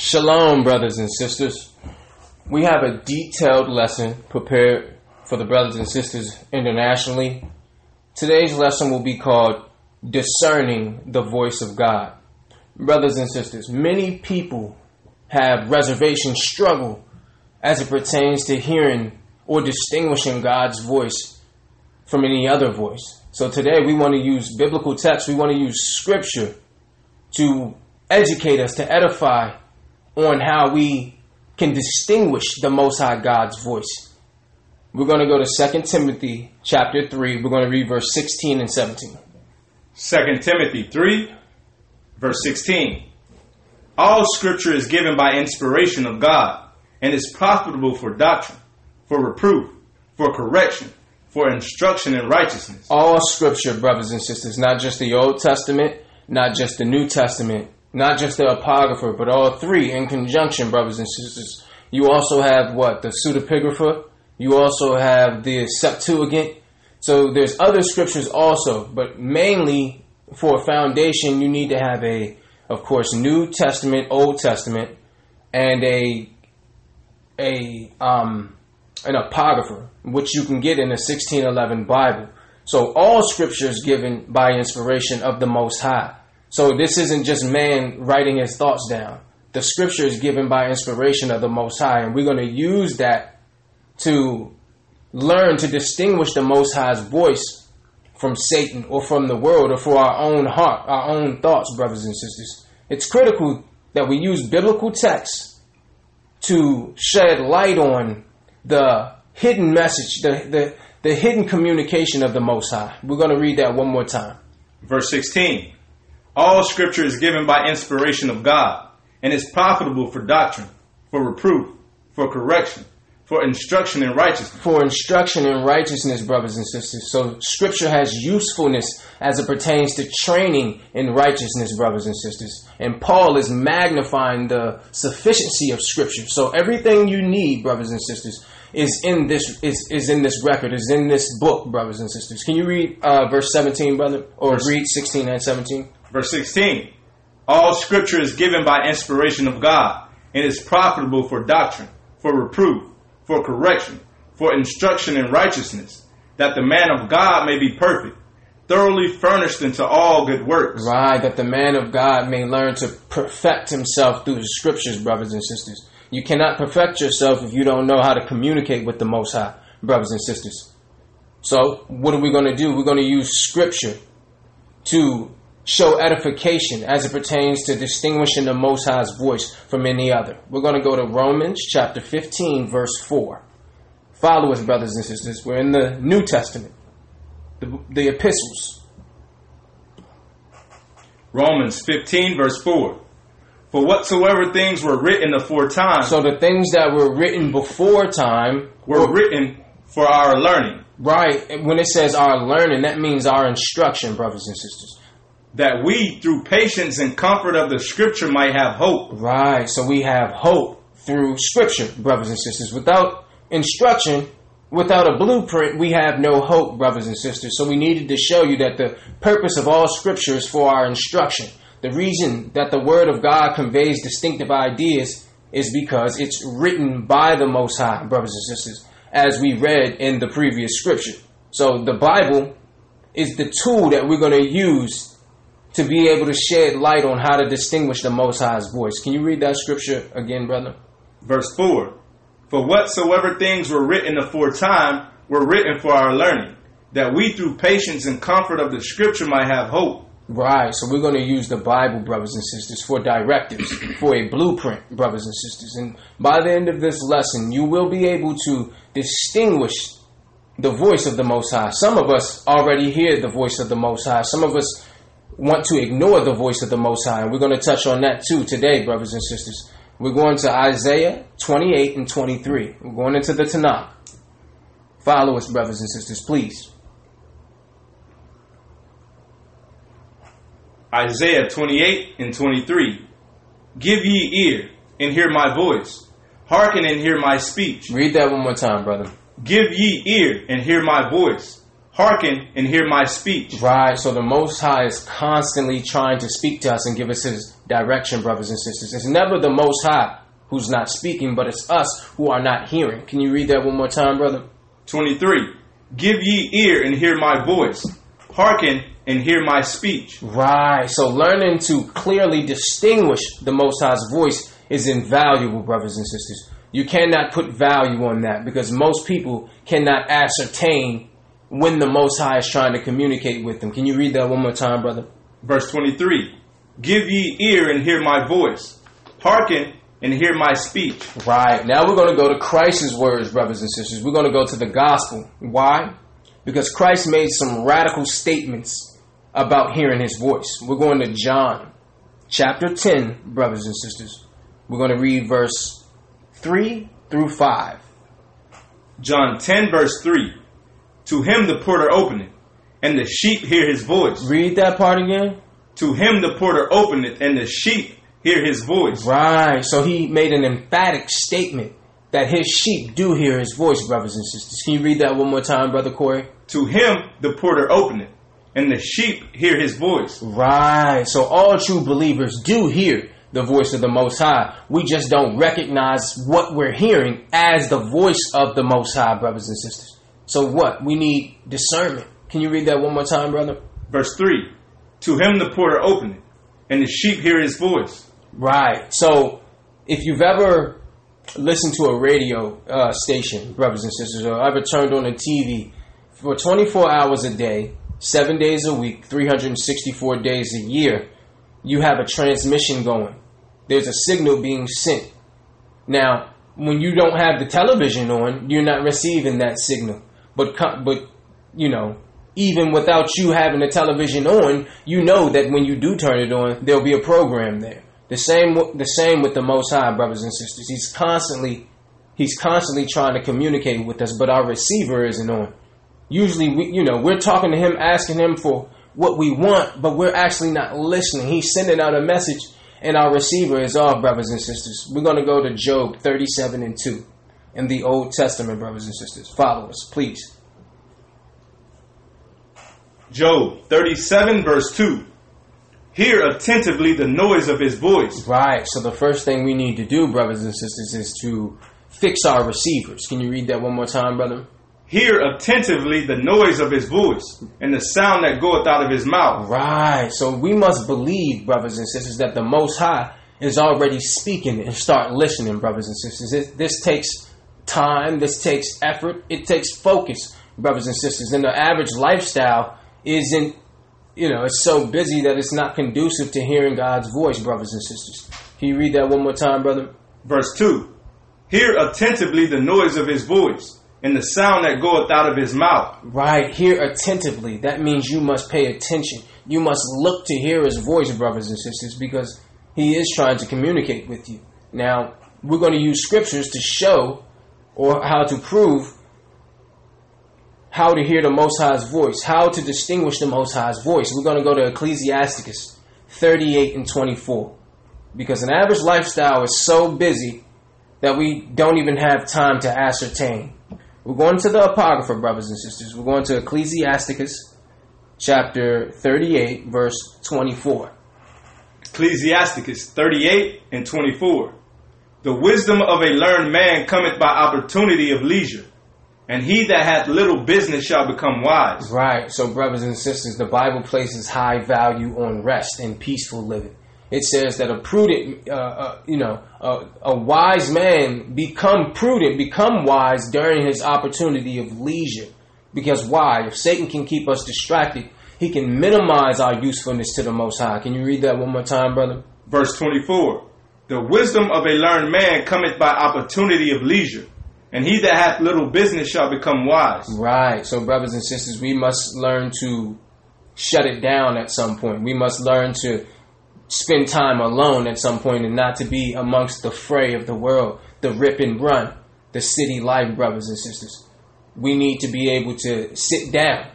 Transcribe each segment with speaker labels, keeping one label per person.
Speaker 1: Shalom, brothers and sisters. We have a detailed lesson prepared for the brothers and sisters internationally. Today's lesson will be called Discerning the Voice of God. Brothers and sisters, many people have reservation struggle as it pertains to hearing or distinguishing God's voice from any other voice. So today we want to use biblical text, we want to use scripture to educate us, to edify on how we can distinguish the Most High God's voice. We're going to go to 2 Timothy chapter 3. We're going to read verse 16 and 17.
Speaker 2: 2 Timothy 3, verse 16. All scripture is given by inspiration of God and is profitable for doctrine, for reproof, for correction, for instruction in righteousness.
Speaker 1: All scripture, brothers and sisters, not just the Old Testament, not just the New Testament, not just the Apocrypha, but all three in conjunction, brothers and sisters. You also have what? The Pseudepigrapha. You also have the Septuagint. So there's other scriptures also, but mainly for a foundation, you need to have a, of course, New Testament, Old Testament, and a a um an apocrypha, which you can get in the 1611 Bible. So all scriptures given by inspiration of the Most High. So this isn't just man writing his thoughts down. The scripture is given by inspiration of the Most High, and we're going to use that to learn to distinguish the Most High's voice from Satan or from the world or for our own heart, our own thoughts, brothers and sisters. It's critical that we use biblical texts to shed light on the hidden message, the, the, the hidden communication of the Most High. We're going to read that one more time.
Speaker 2: Verse 16. All scripture is given by inspiration of God and is profitable for doctrine, for reproof, for correction, for instruction in righteousness.
Speaker 1: For instruction in righteousness, brothers and sisters. So scripture has usefulness as it pertains to training in righteousness, brothers and sisters. And Paul is magnifying the sufficiency of scripture. So everything you need, brothers and sisters, is in this is, is in this record, is in this book, brothers and sisters. Can you read uh, verse 17, brother? Or read 16 and 17?
Speaker 2: Verse 16. All scripture is given by inspiration of God and is profitable for doctrine, for reproof, for correction, for instruction in righteousness, that the man of God may be perfect, thoroughly furnished into all good works.
Speaker 1: Right, that the man of God may learn to perfect himself through the scriptures, brothers and sisters. You cannot perfect yourself if you don't know how to communicate with the Most High, brothers and sisters. So, what are we going to do? We're going to use scripture to show edification as it pertains to distinguishing the Most High's voice from any other. We're going to go to Romans chapter 15, verse 4. Follow us, brothers and sisters. We're in the New Testament, the, the epistles.
Speaker 2: Romans 15, verse 4. For whatsoever things were written aforetime
Speaker 1: So the things that were written before time
Speaker 2: were written for our learning,
Speaker 1: right. When it says our learning, that means our instruction, brothers and sisters.
Speaker 2: That we, through patience and comfort of the scripture, might have hope.
Speaker 1: Right. So we have hope through scripture, brothers and sisters. Without instruction, without a blueprint, we have no hope, brothers and sisters. So we needed to show you that the purpose of all scripture is for our instruction. The reason that the word of God conveys distinctive ideas is because it's written by the Most High, brothers and sisters, as we read in the previous scripture. So the Bible is the tool that we're going to use to be able to shed light on how to distinguish the Most High's voice. Can you read that scripture again, brother?
Speaker 2: Verse 4 For whatsoever things were written aforetime were written for our learning, that we, through patience and comfort of the scripture, might have hope.
Speaker 1: Right, so we're going to use the Bible, brothers and sisters, for directives, for a blueprint, brothers and sisters. And by the end of this lesson, you will be able to distinguish the voice of the Most High. Some of us already hear the voice of the Most High. Some of us want to ignore the voice of the Most High. And we're going to touch on that too today, brothers and sisters. We're going to Isaiah 28 and 23. We're going into the Tanakh. Follow us, brothers and sisters, please.
Speaker 2: Isaiah 28 and 23. Give ye ear and hear my voice. Hearken and hear my speech.
Speaker 1: Read that one more time, brother.
Speaker 2: Give ye ear and hear my voice. Hearken and hear my speech.
Speaker 1: Right. So the Most High is constantly trying to speak to us and give us His direction, brothers and sisters. It's never the Most High who's not speaking, but it's us who are not hearing. Can you read that one more time, brother?
Speaker 2: 23. Give ye ear and hear my voice. Hearken and hear my speech.
Speaker 1: Right. So learning to clearly distinguish the Most High's voice is invaluable, brothers and sisters. You cannot put value on that because most people cannot ascertain when the Most High is trying to communicate with them. Can you read that one more time, brother?
Speaker 2: Verse 23. Give ye ear and hear my voice. Hearken and hear my speech.
Speaker 1: Right. Now we're going to go to Christ's words, brothers and sisters. We're going to go to the gospel. Why? Because Christ made some radical statements about hearing his voice. We're going to John chapter 10, brothers and sisters. We're going to read verse 3 through 5.
Speaker 2: John 10, verse 3. To him the porter openeth, and the sheep hear his voice.
Speaker 1: Read that part again.
Speaker 2: To him the porter openeth, and the sheep hear his voice.
Speaker 1: Right. So he made an emphatic statement that his sheep do hear his voice, brothers and sisters. Can you read that one more time, brother Corey?
Speaker 2: To him the porter openeth, and the sheep hear his voice.
Speaker 1: Right. So all true believers do hear the voice of the Most High. We just don't recognize what we're hearing as the voice of the Most High, brothers and sisters. So what? We need discernment. Can you read that one more time, brother?
Speaker 2: Verse 3. To him the porter openeth, and the sheep hear his voice.
Speaker 1: Right. So if you've ever listened to a radio uh, station, brothers and sisters, or ever turned on a TV for 24 hours a day, seven days a week, 364 days a year, you have a transmission going. There's a signal being sent. Now, when you don't have the television on, you're not receiving that signal. But but you know, even without you having the television on, you know that when you do turn it on, there'll be a program there. The same the same with the Most High, brothers and sisters. He's constantly he's constantly trying to communicate with us, but our receiver isn't on. Usually, we, you know, we're talking to him, asking him for what we want, but we're actually not listening. He's sending out a message, and our receiver is off, brothers and sisters. We're going to go to Job 37 and 2 in the Old Testament, brothers and sisters. Follow us, please.
Speaker 2: Job 37, verse 2. Hear attentively the noise of his voice.
Speaker 1: Right. So the first thing we need to do, brothers and sisters, is to fix our receivers. Can you read that one more time, brother?
Speaker 2: Hear attentively the noise of his voice and the sound that goeth out of his mouth.
Speaker 1: Right. So we must believe, brothers and sisters, that the Most High is already speaking and start listening, brothers and sisters. This, this takes time, this takes effort, it takes focus, brothers and sisters. And the average lifestyle isn't, you know, it's so busy that it's not conducive to hearing God's voice, brothers and sisters. Can you read that one more time, brother?
Speaker 2: Verse 2 Hear attentively the noise of his voice and the sound that goeth out of his mouth.
Speaker 1: Right, hear attentively. That means you must pay attention. You must look to hear his voice, brothers and sisters, because he is trying to communicate with you. Now, we're going to use scriptures to show or how to prove how to hear the Most High's voice, how to distinguish the Most High's voice. We're going to go to Ecclesiasticus 38 and 24. Because an average lifestyle is so busy that we don't even have time to ascertain. We're going to the Apocrypha, brothers and sisters. We're going to Ecclesiasticus chapter 38, verse 24.
Speaker 2: Ecclesiasticus 38 and 24. The wisdom of a learned man cometh by opportunity of leisure, and he that hath little business shall become wise.
Speaker 1: Right. So, brothers and sisters, the Bible places high value on rest and peaceful living. It says that a prudent, uh, uh, you know, a, a wise man become prudent, become wise during his opportunity of leisure. Because why? If Satan can keep us distracted, he can minimize our usefulness to the Most High. Can you read that one more time, brother?
Speaker 2: Verse 24. The wisdom of a learned man cometh by opportunity of leisure, and he that hath little business shall become wise.
Speaker 1: Right. So, brothers and sisters, we must learn to shut it down at some point. We must learn to spend time alone at some point and not to be amongst the fray of the world, the rip and run, the city life, brothers and sisters. We need to be able to sit down.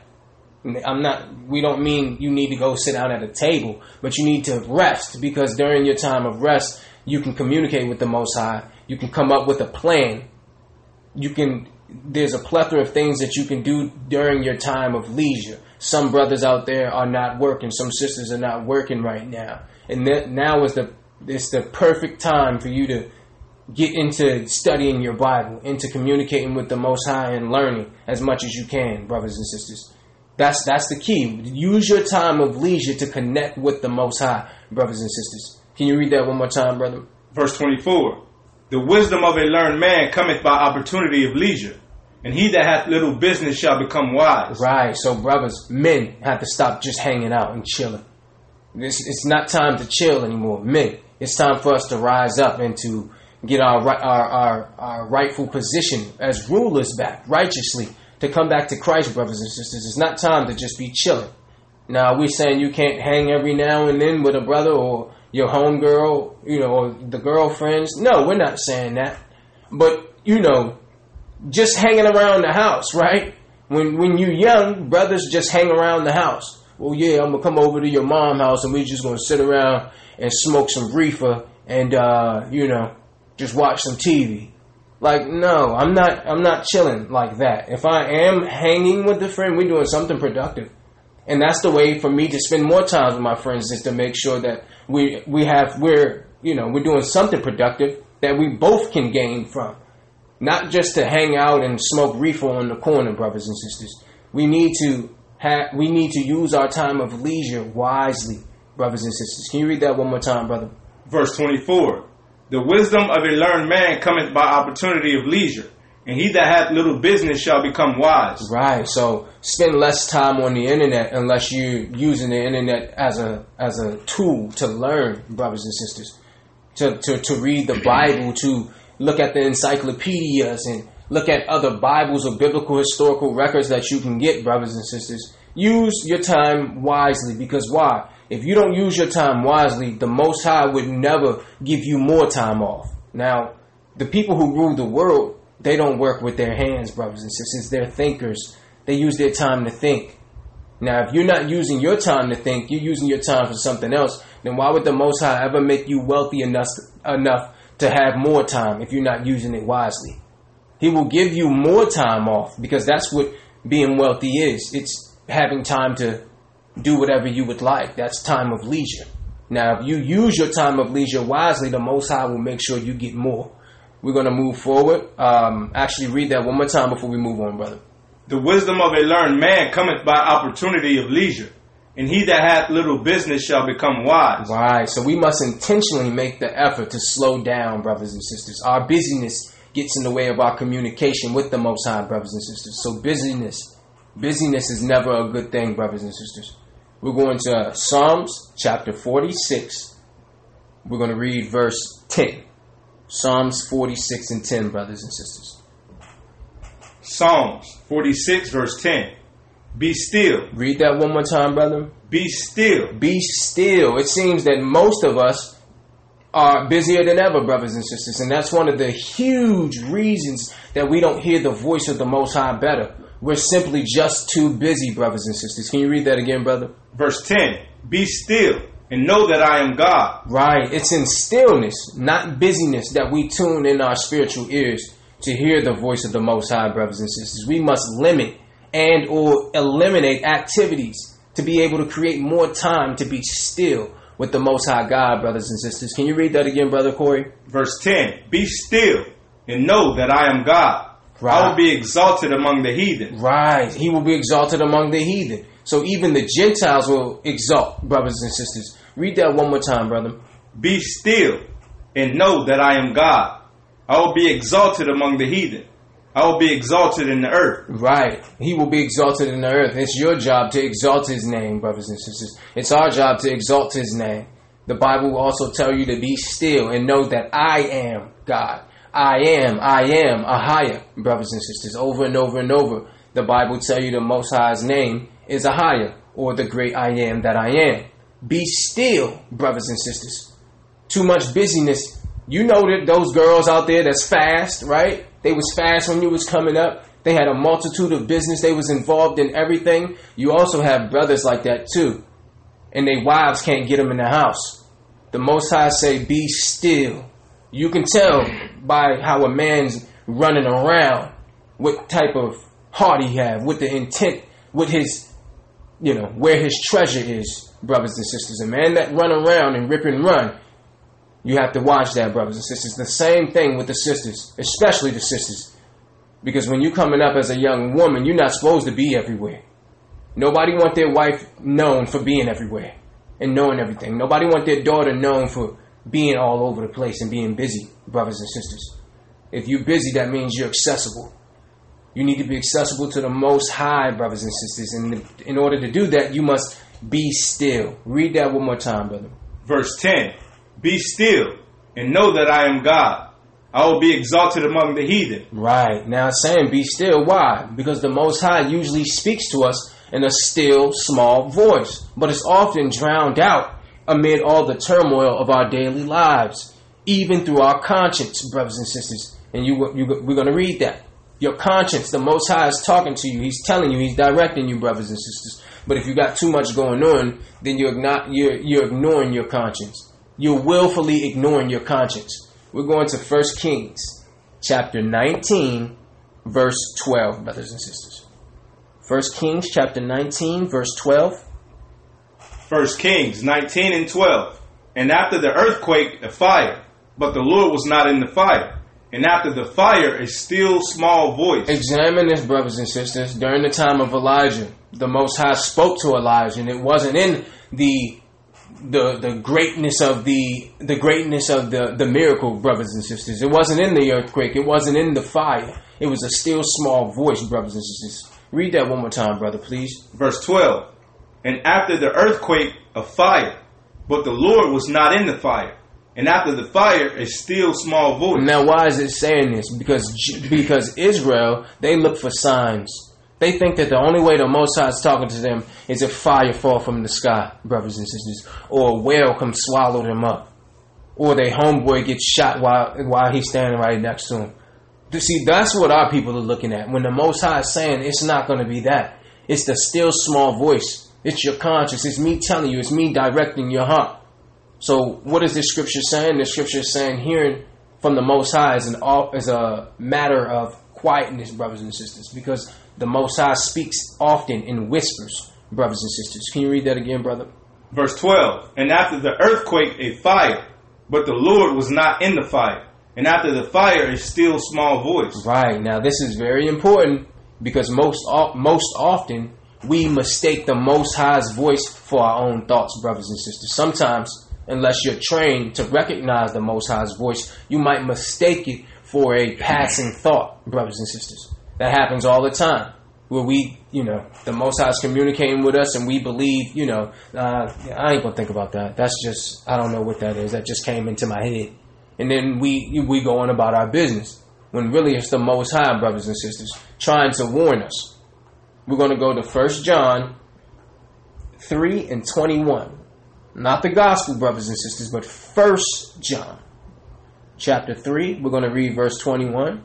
Speaker 1: I'm not, we don't mean you need to go sit down at a table, but you need to rest because during your time of rest, you can communicate with the Most High. You can come up with a plan. You can there's a plethora of things that you can do during your time of leisure. Some brothers out there are not working. Some sisters are not working right now, and that now is the it's the perfect time for you to get into studying your Bible, into communicating with the Most High and learning as much as you can, brothers and sisters. That's that's the key. Use your time of leisure to connect with the Most High, brothers and sisters. Can you read that one more time, brother?
Speaker 2: Verse 24. The wisdom of a learned man cometh by opportunity of leisure, and he that hath little business shall become wise.
Speaker 1: Right. So, brothers, men have to stop just hanging out and chilling. It's, it's not time to chill anymore. Men, it's time for us to rise up and to get our, our, our, our rightful position as rulers back righteously to come back to Christ, brothers and sisters. It's not time to just be chilling. Now, we're saying you can't hang every now and then with a brother or your homegirl, you know, or the girlfriends. No, we're not saying that. But, you know, just hanging around the house, right? When when you're young, brothers just hang around the house. Well, yeah, I'm gonna come over to your mom's house and we just gonna sit around and smoke some reefer and uh, you know, just watch some TV. Like, no, I'm not I'm not chilling like that. If I am hanging with a friend, we're doing something productive. And that's the way for me to spend more time with my friends is to make sure that we we have we're you know, we're doing something productive that we both can gain from not just to hang out and smoke reefer on the corner, brothers and sisters. We need to have, we need to use our time of leisure wisely, brothers and sisters. Can you read that one more time, brother?
Speaker 2: Verse 24. The wisdom of a learned man cometh by opportunity of leisure, and he that hath little business shall become wise.
Speaker 1: Right. So spend less time on the internet unless you're using the internet as a as a tool to learn, brothers and sisters. To to, to read the Bible, to look at the encyclopedias and look at other Bibles or biblical historical records that you can get, brothers and sisters. Use your time wisely because why? If you don't use your time wisely, the Most High would never give you more time off. Now, the people who rule the world, they don't work with their hands, brothers and sisters. They're thinkers. They use their time to think. Now, if you're not using your time to think, you're using your time for something else, then why would the Most High ever make you wealthy enough, enough to have more time if you're not using it wisely? He will give you more time off because that's what being wealthy is. It's having time to do whatever you would like. That's time of leisure. Now, if you use your time of leisure wisely, the Most High will make sure you get more. We're going to move forward. Um, actually, read that one more time before we move on, brother.
Speaker 2: The wisdom of a learned man cometh by opportunity of leisure, and he that hath little business shall become wise.
Speaker 1: Right. So we must intentionally make the effort to slow down, brothers and sisters. Our busyness gets in the way of our communication with the Most High, brothers and sisters. So busyness, busyness is never a good thing, brothers and sisters. We're going to Psalms chapter 46. We're going to read verse 10. Psalms 46 and 10, brothers and sisters.
Speaker 2: Psalms 46, verse 10. Be still,
Speaker 1: Read that one more time, brother.
Speaker 2: be still,
Speaker 1: Be still. It seems that most of us are busier than ever, brothers and sisters, and that's one of the huge reasons that we don't hear the voice of the Most High better. We're simply just too busy, brothers and sisters. Can you read that again, brother?
Speaker 2: verse 10. Be still, and know that I am God.
Speaker 1: Right. It's in stillness, not busyness, that we tune in our spiritual ears to hear the voice of the Most High, brothers and sisters. We must limit and or eliminate activities to be able to create more time to be still with the Most High God, brothers and sisters. Can you read that again, brother Corey?
Speaker 2: Verse 10. Be still, and know that I am God. I will be exalted among the heathen.
Speaker 1: Right. He will be exalted among the heathen. So even the Gentiles will exalt, brothers and sisters. Read that one more time, brother.
Speaker 2: Be still, and know that I am God. I will be exalted among the heathen. I will be exalted in the earth.
Speaker 1: Right. He will be exalted in the earth. It's your job to exalt his name, brothers and sisters. It's our job to exalt his name. The Bible will also tell you to be still and know that I am God. I am, I am Ahayah, brothers and sisters. Over and over and over, the Bible tell you the Most High's name is Ahayah, or the great I am that I am. Be still, brothers and sisters too much busyness. You know that those girls out there that's fast, right? They was fast when you was coming up. They had a multitude of business. They was involved in everything. You also have brothers like that too, and their wives can't get them in the house. The Most High say, "Be still." You can tell by how a man's running around what type of heart he have, what the intent, what his, you know, where his treasure is, brothers and sisters. A man that run around and rip and run, you have to watch that, brothers and sisters. The same thing with the sisters, especially the sisters. Because when you're coming up as a young woman, you're not supposed to be everywhere. Nobody want their wife known for being everywhere and knowing everything. Nobody want their daughter known for being all over the place and being busy, brothers and sisters. If you're busy, that means you're accessible. You need to be accessible to the Most High, brothers and sisters. And in order to do that, you must be still. Read that one more time, brother.
Speaker 2: Verse 10 Be still and know that I am God. I will be exalted among the heathen.
Speaker 1: Right. Now it's saying be still. Why? Because the Most High usually speaks to us in a still, small voice, but it's often drowned out amid all the turmoil of our daily lives, even through our conscience, brothers and sisters. And you, you we're going to read that. Your conscience, the Most High is talking to you. He's telling you. He's directing you, brothers and sisters. But if you got too much going on, then you're not you're you're ignoring your conscience. You're willfully ignoring your conscience. We're going to 1 Kings chapter 19 verse 12, brothers and sisters. 1 Kings chapter 19 verse 12.
Speaker 2: 1 Kings 19 and 12. And after the earthquake, a fire, but the Lord was not in the fire. And after the fire, a still small voice.
Speaker 1: Examine this, brothers and sisters. During the time of Elijah, the Most High spoke to Elijah, and it wasn't in the the the greatness of the the greatness of the the miracle, brothers and sisters. It wasn't in the earthquake. It wasn't in the fire. It was a still small voice, brothers and sisters. Read that one more time, brother, please.
Speaker 2: Verse twelve. And after the earthquake, a fire, but the Lord was not in the fire. And after the fire, a still small voice.
Speaker 1: Now, why is it saying this? Because because Israel they look for signs. They think that the only way the Most High is talking to them is if fire fall from the sky, brothers and sisters, or a whale come swallow them up, or their homeboy gets shot while while he's standing right next to him. See, that's what our people are looking at. When the Most High is saying it's not going to be that, it's the still small voice. It's your conscience. It's me telling you. It's me directing your heart. So, what is this scripture saying? The scripture is saying hearing from the Most High is an is a matter of quietness, brothers and sisters, because the Most High speaks often in whispers, brothers and sisters. Can you read that again, brother?
Speaker 2: Verse 12. And after the earthquake, a fire, but the Lord was not in the fire. And after the fire, a still small voice.
Speaker 1: Right. Now, this is very important because most most often we mistake the Most High's voice for our own thoughts, brothers and sisters. Sometimes, unless you're trained to recognize the Most High's voice, you might mistake it for a passing thought, brothers and sisters. That happens all the time. Where we, you know, the Most High is communicating with us and we believe, you know, uh, I ain't gonna think about that. That's just, I don't know what that is. That just came into my head. And then we, we go on about our business. When really it's the Most High, brothers and sisters, trying to warn us. We're gonna go to 1 John 3 and 21. Not the gospel, brothers and sisters, but 1 John chapter 3. We're going to read verse 21.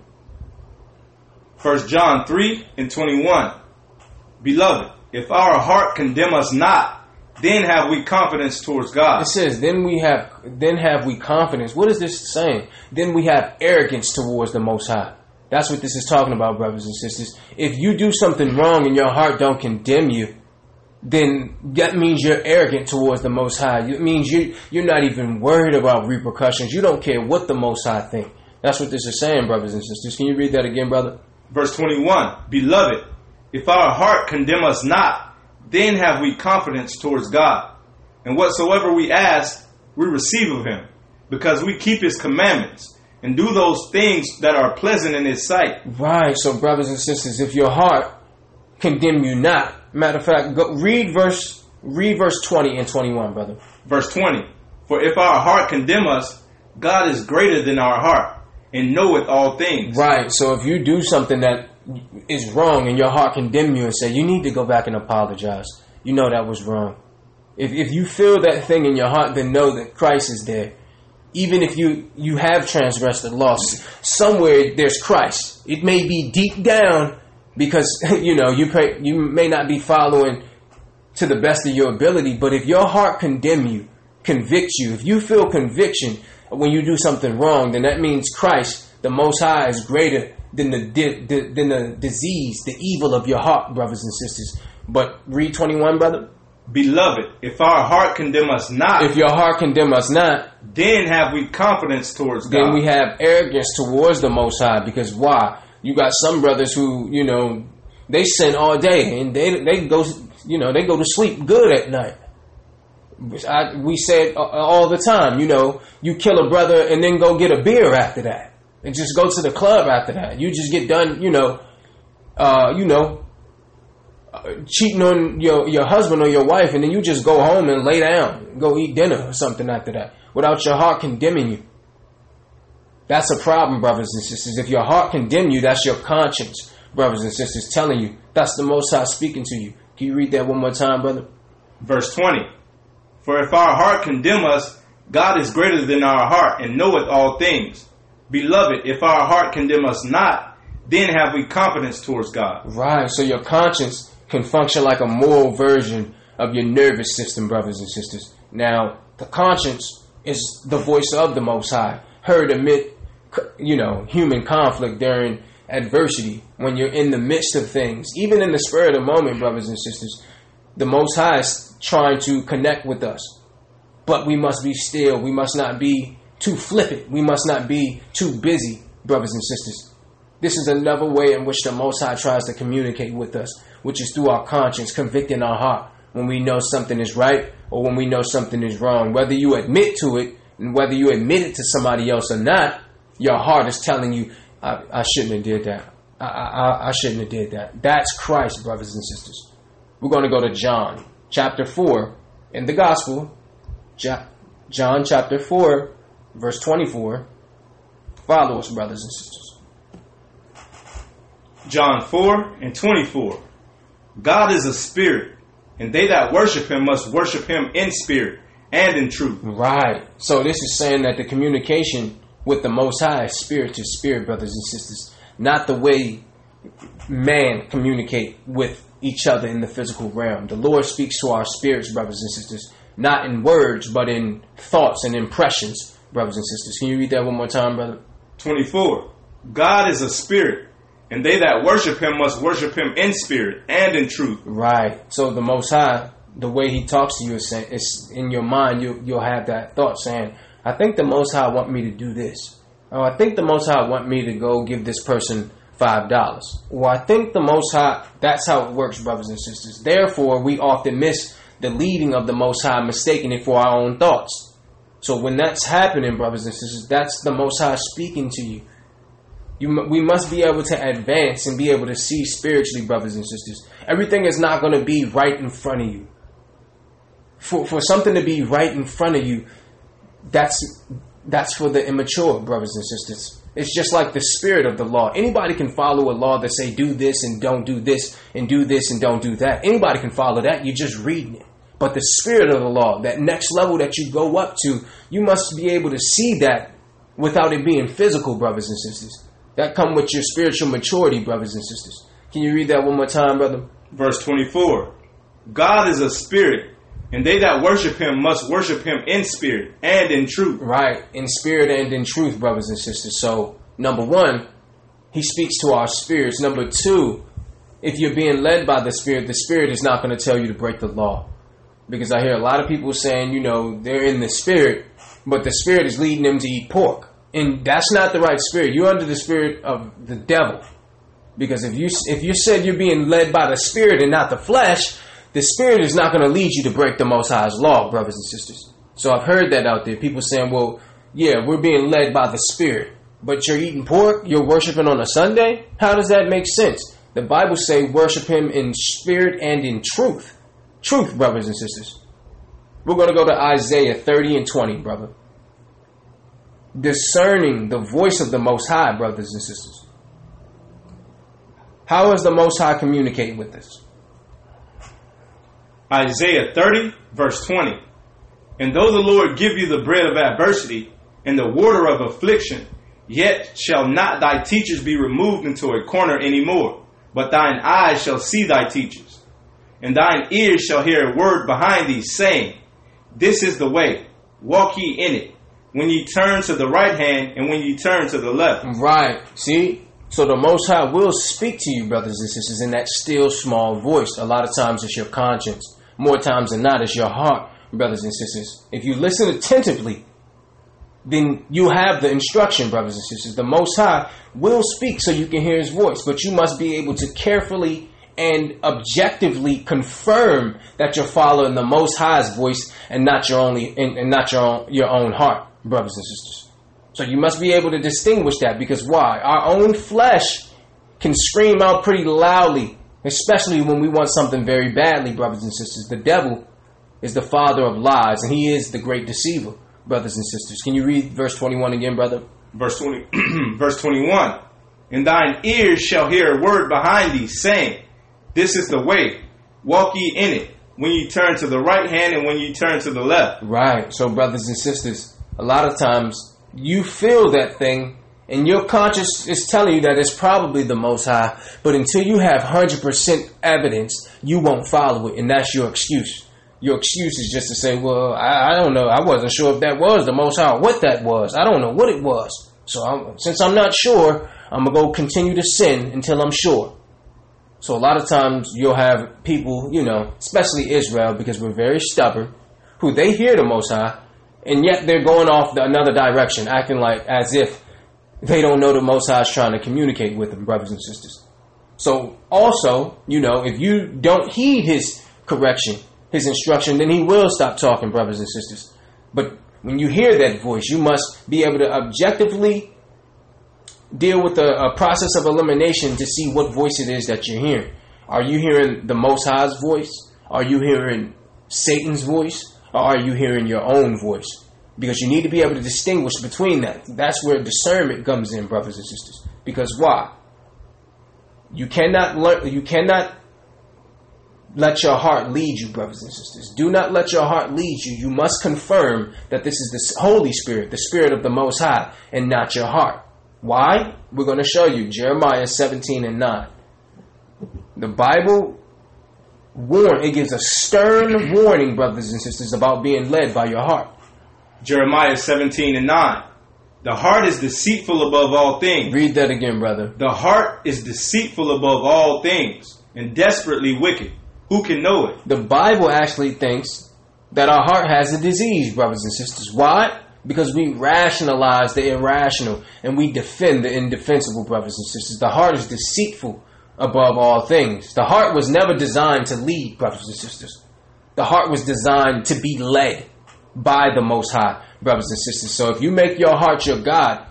Speaker 2: 1 John 3 and 21. Beloved, if our heart condemn us not, then have we confidence towards God.
Speaker 1: It says, then we have then have we confidence. What is this saying? Then we have arrogance towards the most high. That's what this is talking about, brothers and sisters. If you do something wrong and your heart don't condemn you, then that means you're arrogant towards the Most High. It means you you're not even worried about repercussions. You don't care what the Most High think. That's what this is saying, brothers and sisters. Can you read that again, brother?
Speaker 2: Verse 21 Beloved, if our heart condemn us not, then have we confidence towards God. And whatsoever we ask, we receive of him, because we keep his commandments and do those things that are pleasant in his sight.
Speaker 1: Right. So, brothers and sisters, if your heart condemn you not, Matter of fact, go read verse read verse 20 and 21, brother.
Speaker 2: Verse 20. For if our heart condemn us, God is greater than our heart and knoweth all things.
Speaker 1: Right. So if you do something that is wrong and your heart condemn you and say you need to go back and apologize, you know that was wrong. If if you feel that thing in your heart, then know that Christ is there. Even if you you have transgressed the law, somewhere there's Christ. It may be deep down because you know you pray, you may not be following to the best of your ability, but if your heart condemn you, convicts you, if you feel conviction when you do something wrong, then that means Christ, the Most High, is greater than the, di- di- than the disease, the evil of your heart, brothers and sisters. But read 21, brother.
Speaker 2: Beloved, if our heart condemn us not,
Speaker 1: If your heart condemn us not,
Speaker 2: then have we confidence towards God.
Speaker 1: then we have arrogance towards the Most High. Because why? You got some brothers who, you know, they sin all day and they they go, you know, they go to sleep good at night. I, we said uh, all the time, you know, you kill a brother and then go get a beer after that, and just go to the club after that. You just get done, you know, uh, you know, uh, cheating on your your husband or your wife, and then you just go home and lay down, go eat dinner or something after that, without your heart condemning you. That's a problem, brothers and sisters. If your heart condemn you, that's your conscience, brothers and sisters, telling you. That's the Most High speaking to you. Can you read that one more time, brother?
Speaker 2: Verse 20. For if our heart condemn us, God is greater than our heart and knoweth all things. Beloved, if our heart condemn us not, then have we confidence towards God.
Speaker 1: Right. So your conscience can function like a moral version of your nervous system, brothers and sisters. Now, the conscience is the voice of the Most High, heard amid, you know, human conflict during adversity, when you're in the midst of things, even in the spur of the moment, brothers and sisters. The Most High is trying to connect with us, but we must be still. We must not be too flippant. We must not be too busy, brothers and sisters. This is another way in which the Most High tries to communicate with us, which is through our conscience, convicting our heart when we know something is right or when we know something is wrong. Whether you admit to it and whether you admit it to somebody else or not, your heart is telling you, I, I shouldn't have did that. I, I, I shouldn't have did that. That's Christ, brothers and sisters. We're going to go to John chapter 4 in the Gospel. John chapter 4, verse 24. Follow us, brothers and sisters.
Speaker 2: John 4 and 24. God is a spirit, and they that worship him must worship him in spirit and in truth.
Speaker 1: Right. So this is saying that the communication with the Most High spirit to spirit, brothers and sisters, not the way man communicate with each other in the physical realm. The Lord speaks to our spirits, brothers and sisters, not in words, but in thoughts and impressions, brothers and sisters. Can you read that one more time, brother?
Speaker 2: 24. God is a spirit, and they that worship him must worship him in spirit and in truth.
Speaker 1: Right. So the Most High, the way He talks to you is, saying, it's in your mind. You you'll have that thought saying, "I think the Most High want me to do this." Oh, I think the Most High want me to go give this person five dollars. Well, I think the Most High. That's how it works, brothers and sisters. Therefore, we often miss the leading of the Most High, mistaking it for our own thoughts. So when that's happening, brothers and sisters, that's the Most High speaking to you. You, we must be able to advance and be able to see spiritually, brothers and sisters. Everything is not going to be right in front of you. For for something to be right in front of you, that's that's for the immature, brothers and sisters. It's just like the spirit of the law. Anybody can follow a law that say do this and don't do this and do this and don't do that. Anybody can follow that. You're just reading it. But the spirit of the law, that next level that you go up to, you must be able to see that without it being physical, brothers and sisters. That come with your spiritual maturity, brothers and sisters. Can you read that one more time, brother?
Speaker 2: Verse 24. God is a spirit, and they that worship him must worship him in spirit and in truth.
Speaker 1: Right, in spirit and in truth, brothers and sisters. So, number one, he speaks to our spirits. Number two, if you're being led by the spirit, the spirit is not going to tell you to break the law. Because I hear a lot of people saying, you know, they're in the spirit, but the spirit is leading them to eat pork. And that's not the right spirit. You're under the spirit of the devil. Because if you if you said you're being led by the spirit and not the flesh, the spirit is not going to lead you to break the Most High's law, brothers and sisters. So I've heard that out there. People saying, "Well, yeah, we're being led by the spirit, but you're eating pork, you're worshiping on a Sunday. How does that make sense?" The Bible say, "Worship Him in spirit and in truth." Truth, brothers and sisters. We're going to go to Isaiah 30 and 20, brother. Discerning the voice of the Most High, brothers and sisters. How is the Most High communicating with us?
Speaker 2: Isaiah 30, verse 20. And though the Lord give you the bread of adversity and the water of affliction, yet shall not thy teachers be removed into a corner any more, but thine eyes shall see thy teachers, and thine ears shall hear a word behind thee, saying, This is the way, walk ye in it, when ye turn to the right hand and when ye turn to the left.
Speaker 1: Right. See, So the Most High will speak to you, brothers and sisters, in that still small voice. A lot of times it's your conscience. More times than not, it's your heart, brothers and sisters. If you listen attentively, then you have the instruction, brothers and sisters. The Most High will speak so you can hear His voice, but you must be able to carefully and objectively confirm that you're following the Most High's voice and not your only and, and not your own, your own heart, brothers and sisters. So you must be able to distinguish that because why? Our own flesh can scream out pretty loudly, especially when we want something very badly, brothers and sisters. The devil is the father of lies, and he is the great deceiver, brothers and sisters. Can you read verse 21 again, brother?
Speaker 2: Verse 20, verse 21. And thine ears shall hear a word behind thee, saying, This is the way, walk ye in it, when you turn to the right hand and when you turn to the left.
Speaker 1: Right. So, brothers and sisters, a lot of times you feel that thing and your conscience is telling you that it's probably the most high but until you have 100% evidence you won't follow it and that's your excuse. Your excuse is just to say well i, I don't know. I wasn't sure if that was the most high what that was. I don't know what it was. So I'm, since i'm not sure i'm going to go continue to sin until i'm sure. So a lot of times you'll have people you know especially israel because we're very stubborn who they hear the most high and yet they're going off the, another direction, acting like as if they don't know the Most High is trying to communicate with them, brothers and sisters. So also, you know, if you don't heed His correction, His instruction, then He will stop talking, brothers and sisters. But when you hear that voice, you must be able to objectively deal with a, a uh, process of elimination to see what voice it is that you're hearing. Are you hearing the Most High's voice? Are you hearing Satan's voice? or are you hearing your own voice? Because you need to be able to distinguish between that. That's where discernment comes in, brothers and sisters. Because why? You cannot learn. You cannot let your heart lead you, brothers and sisters. Do not let your heart lead you. You must confirm that this is the Holy Spirit, the Spirit of the Most High, and not your heart. Why? We're going to show you Jeremiah 17 and 9. The Bible warn. It gives a stern warning, brothers and sisters, about being led by your heart.
Speaker 2: Jeremiah 17 and 9. The heart is deceitful above all things.
Speaker 1: Read that again, brother.
Speaker 2: The heart is deceitful above all things and desperately wicked. Who can know it?
Speaker 1: The Bible actually thinks that our heart has a disease, brothers and sisters. Why? Because we rationalize the irrational and we defend the indefensible, brothers and sisters. The heart is deceitful above all things. The heart was never designed to lead, brothers and sisters. The heart was designed to be led by the Most High, brothers and sisters. So if you make your heart your God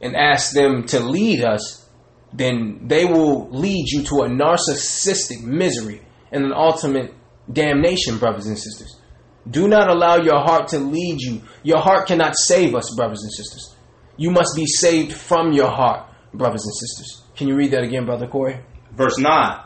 Speaker 1: and ask them to lead us, then they will lead you to a narcissistic misery and an ultimate damnation, brothers and sisters. Do not allow your heart to lead you. Your heart cannot save us, brothers and sisters. You must be saved from your heart, brothers and sisters. Can you read that again, Brother Corey?
Speaker 2: Verse 9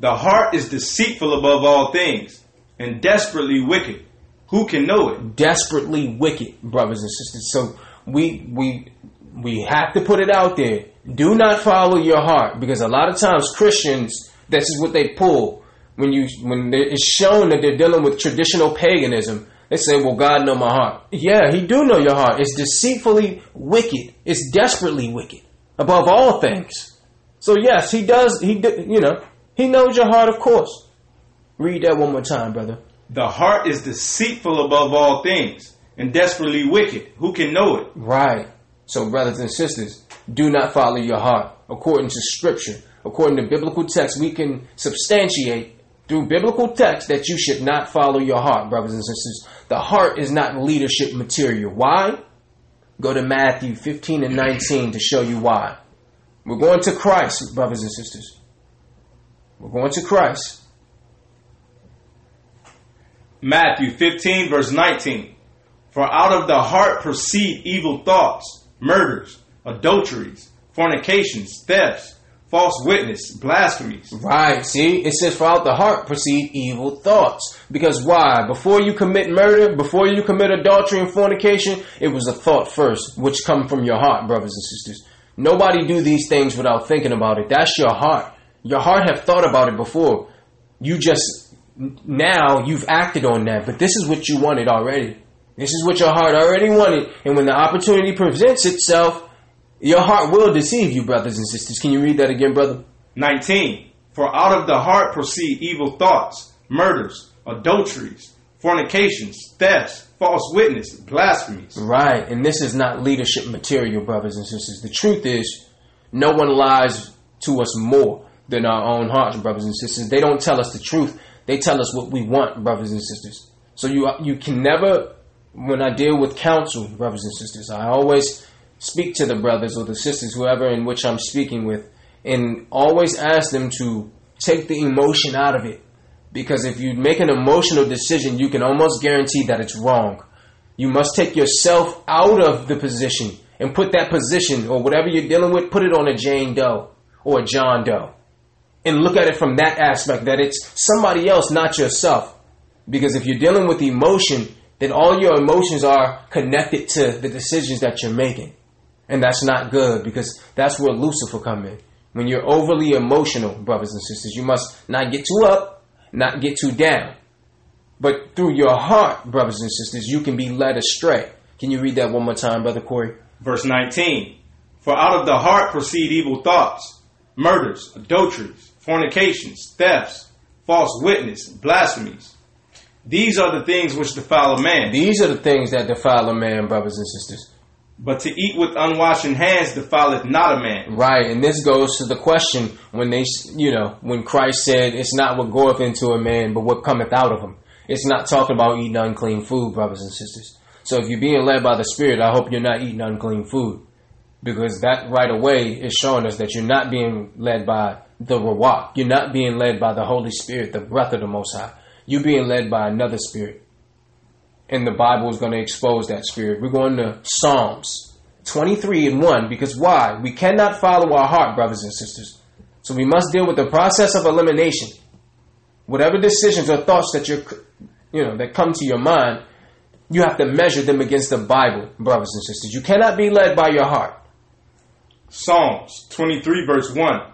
Speaker 2: The heart is deceitful above all things and desperately wicked. Who can know it?
Speaker 1: Desperately wicked, brothers and sisters. So we we we have to put it out there. Do not follow your heart because a lot of times Christians, this is what they pull when you when it's shown that they're dealing with traditional paganism. They say, "Well, God know my heart." Yeah, He do know your heart. It's deceitfully wicked. It's desperately wicked above all things. So yes, he does. He you know he knows your heart, of course. Read that one more time, brother.
Speaker 2: The heart is deceitful above all things and desperately wicked. Who can know it?
Speaker 1: Right. So, brothers and sisters, do not follow your heart. According to Scripture, according to biblical text, we can substantiate through biblical text that you should not follow your heart, brothers and sisters. The heart is not leadership material. Why? Go to Matthew 15 and 19 to show you why. We're going to Christ, brothers and sisters. We're going to Christ.
Speaker 2: Matthew 15, verse 19. For out of the heart proceed evil thoughts, murders, adulteries, fornications, thefts, false witness, blasphemies.
Speaker 1: Right. See, it says, for out the heart proceed evil thoughts. Because why? Before you commit murder, before you commit adultery and fornication, it was a thought first, which come from your heart, brothers and sisters. Nobody do these things without thinking about it. That's your heart. Your heart have thought about it before. You just now you've acted on that, but this is what you wanted already. This is what your heart already wanted, and when the opportunity presents itself, Your heart will deceive you, brothers and sisters. Can you read that again, brother?
Speaker 2: 19. For out of the heart proceed evil thoughts, murders, adulteries, fornications, thefts, false witness, blasphemies.
Speaker 1: Right, and this is not leadership material, brothers and sisters. The truth is, no one lies to us more than our own hearts, brothers and sisters. They don't tell us the truth; they tell us what we want, brothers and sisters. So you you can never, when I deal with counsel, brothers and sisters, I always speak to the brothers or the sisters, whoever in which I'm speaking with, and always ask them to take the emotion out of it. Because if you make an emotional decision, you can almost guarantee that it's wrong. You must take yourself out of the position and put that position or whatever you're dealing with, put it on a Jane Doe or a John Doe. And look at it from that aspect that it's somebody else, not yourself. Because if you're dealing with emotion, then all your emotions are connected to the decisions that you're making. And that's not good because that's where Lucifer come in. When you're overly emotional, brothers and sisters, you must not get too up, not get too down. But through your heart, brothers and sisters, you can be led astray. Can you read that one more time, Brother Corey?
Speaker 2: Verse 19. For out of the heart proceed evil thoughts, murders, adulteries, fornications, thefts, false witness, blasphemies. These are the things which defile a man.
Speaker 1: These are the things that defile a man, brothers and sisters.
Speaker 2: But to eat with unwashed hands defileth not a man.
Speaker 1: Right, and this goes to the question when they, you know, when Christ said, "It's not what goeth into a man, but what cometh out of him." It's not talking about eating unclean food, brothers and sisters. So if you're being led by the Spirit, I hope you're not eating unclean food, because that right away is showing us that you're not being led by the Ruach. You're not being led by the Holy Spirit, the breath of the Most High. You're being led by another spirit and the Bible is going to expose that spirit. We're going to Psalms 23 and 1 because why? We cannot follow our heart, brothers and sisters. So we must deal with the process of elimination. Whatever decisions or thoughts that you're, you know, that come to your mind, you have to measure them against the Bible, brothers and sisters. You cannot be led by your heart.
Speaker 2: Psalms 23 verse 1.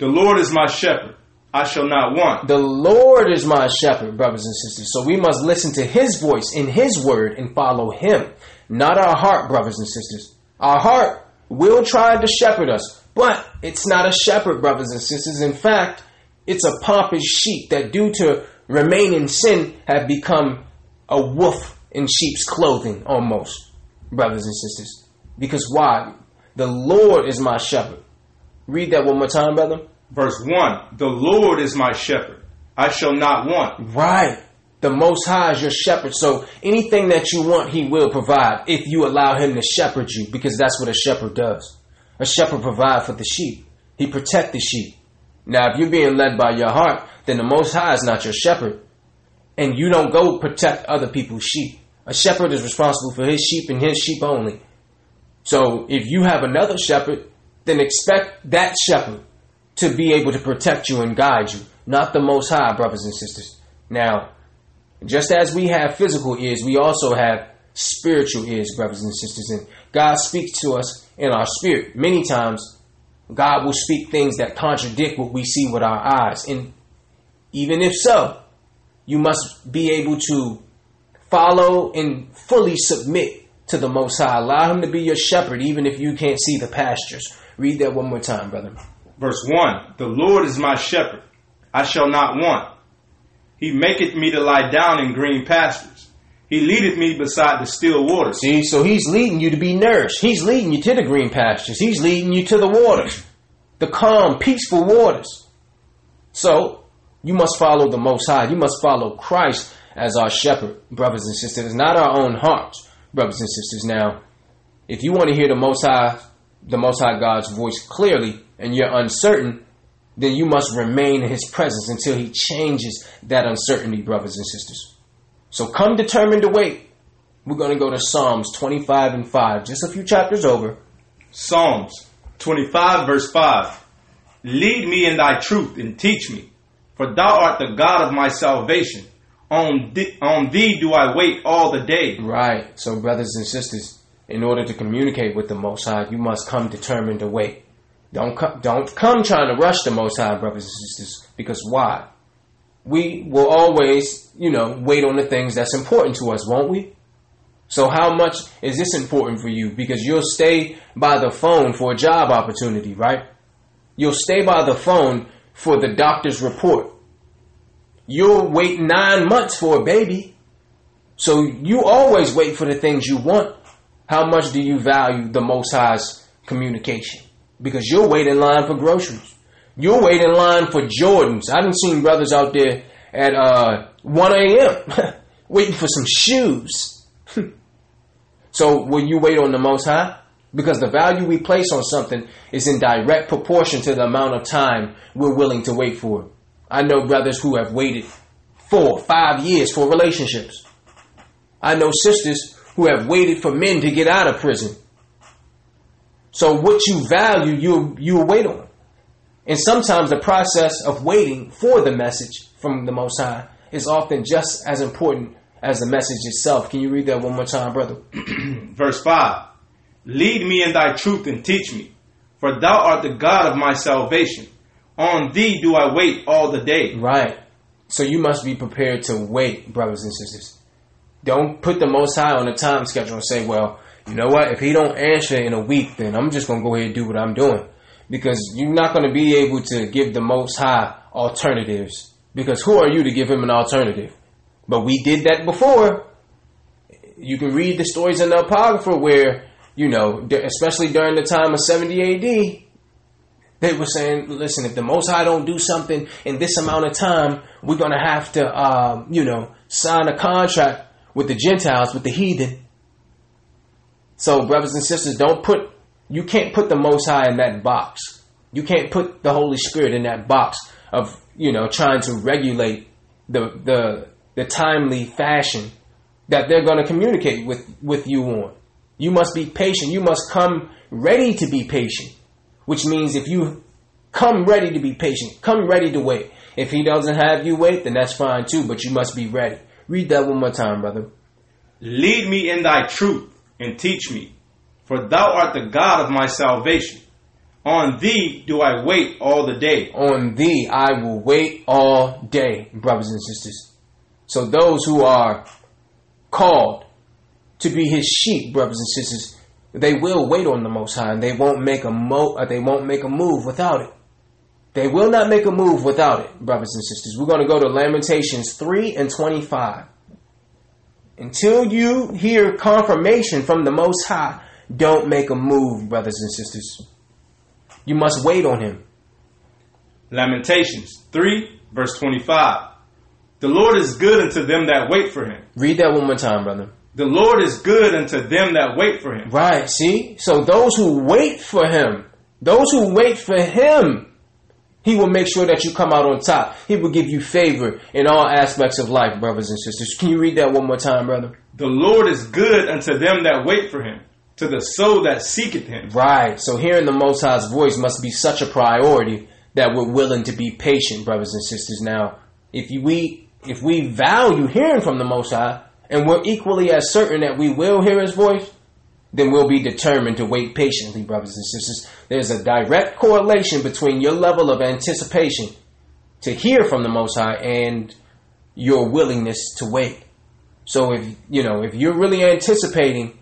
Speaker 2: The Lord is my shepherd. I shall not want.
Speaker 1: The Lord is my shepherd, brothers and sisters. So we must listen to his voice in his word and follow him, not our heart, brothers and sisters. Our heart will try to shepherd us, but it's not a shepherd, brothers and sisters. In fact, it's a pompous sheep that, due to remain in sin, have become a wolf in sheep's clothing, almost, brothers and sisters. Because why? The Lord is my shepherd. Read that one more time, brother.
Speaker 2: Verse 1 The Lord is my shepherd. I shall not want.
Speaker 1: Right. The Most High is your shepherd. So anything that you want, He will provide if you allow Him to shepherd you, because that's what a shepherd does. A shepherd provides for the sheep. He protects the sheep. Now, if you're being led by your heart, then the Most High is not your shepherd. And you don't go protect other people's sheep. A shepherd is responsible for his sheep and his sheep only. So if you have another shepherd, then expect that shepherd to be able to protect you and guide you, not the Most High, brothers and sisters. Now, just as we have physical ears, we also have spiritual ears, brothers and sisters. And God speaks to us in our spirit. Many times, God will speak things that contradict what we see with our eyes. And even if so, you must be able to follow and fully submit to the Most High. Allow Him to be your shepherd, even if you can't see the pastures. Read that one more time, brother.
Speaker 2: Verse 1 The Lord is my shepherd, I shall not want. He maketh me to lie down in green pastures. He leadeth me beside the still waters.
Speaker 1: See, so he's leading you to be nourished. He's leading you to the green pastures. He's leading you to the waters, the calm, peaceful waters. So you must follow the Most High. You must follow Christ as our shepherd, brothers and sisters, not our own hearts, brothers and sisters. Now, if you want to hear the Most High, the Most High God's voice clearly, and you're uncertain, then you must remain in his presence until he changes that uncertainty, brothers and sisters. So come determined to wait. We're going to go to Psalms 25 and 5, just a few chapters over.
Speaker 2: Psalms 25, verse 5. Lead me in thy truth and teach me, for thou art the God of my salvation. On, thee, on thee do I wait all the day.
Speaker 1: Right. So, brothers and sisters, in order to communicate with the Most High, you must come determined to wait. Don't come, don't come trying to rush the Most High, brothers and sisters, because why? We will always, you know, wait on the things that's important to us, won't we? So how much is this important for you? Because you'll stay by the phone for a job opportunity, right? You'll stay by the phone for the doctor's report. You'll wait nine months for a baby. So you always wait for the things you want. How much do you value the Most High's communication? Because you'll wait in line for groceries. You'll wait in line for Jordans. I done seen brothers out there at uh, 1 a.m. waiting for some shoes. so will you wait on the Most High? Because the value we place on something is in direct proportion to the amount of time we're willing to wait for it. I know brothers who have waited four, five years for relationships. I know sisters who have waited for men to get out of prison. So what you value, you you wait on. And sometimes the process of waiting for the message from the Most High is often just as important as the message itself. Can you read that one more time, brother?
Speaker 2: Verse 5 Lead me in thy truth and teach me, for thou art the God of my salvation. On thee do I wait all the day.
Speaker 1: Right. So you must be prepared to wait, brothers and sisters. Don't put the Most High on a time schedule and say, well, you know what? If he don't answer in a week, then I'm just to go ahead and do what I'm doing. Because you're not to be able to give the Most High alternatives. Because who are you to give him an alternative? But we did that before. You can read the stories in the Apocrypha where, you know, especially during the time of 70 AD, they were saying, listen, if the Most High don't do something in this amount of time, we're going to have to, um, you know, sign a contract with the Gentiles, with the heathen. So, brothers and sisters, don't put, you can't put the Most High in that box. You can't put the Holy Spirit in that box of, you know, trying to regulate the, the, the timely fashion that they're going to communicate with, with you on. You must be patient. You must come ready to be patient, which means if you come ready to be patient, come ready to wait. If he doesn't have you wait, then that's fine too, but you must be ready. Read that one more time, brother.
Speaker 2: Lead me in thy truth and teach me, for thou art the God of my salvation. On thee do I wait all the day.
Speaker 1: On thee I will wait all day, brothers and sisters. So those who are called to be his sheep, brothers and sisters, they will wait on the Most High, and they won't make a mo- uh, they won't make a move without it. They will not make a move without it, brothers and sisters. We're going to go to Lamentations 3 and 25. Until you hear confirmation from the Most High, don't make a move, brothers and sisters. You must wait on Him.
Speaker 2: Lamentations 3, verse 25. The Lord is good unto them that wait for Him.
Speaker 1: Read that one more time, brother.
Speaker 2: The Lord is good unto them that wait for Him.
Speaker 1: Right, see? So those who wait for Him, those who wait for Him, he will make sure that you come out on top. He will give you favor in all aspects of life, brothers and sisters. Can you read that one more time, brother?
Speaker 2: The Lord is good unto them that wait for him, to the soul that seeketh him.
Speaker 1: Right. So hearing the Most High's voice must be such a priority that we're willing to be patient, brothers and sisters. Now, if we if we value hearing from the Most High, and we're equally as certain that we will hear His voice, then we'll be determined to wait patiently, brothers and sisters. There's a direct correlation between your level of anticipation to hear from the Most High and your willingness to wait. So if you know if you're really anticipating,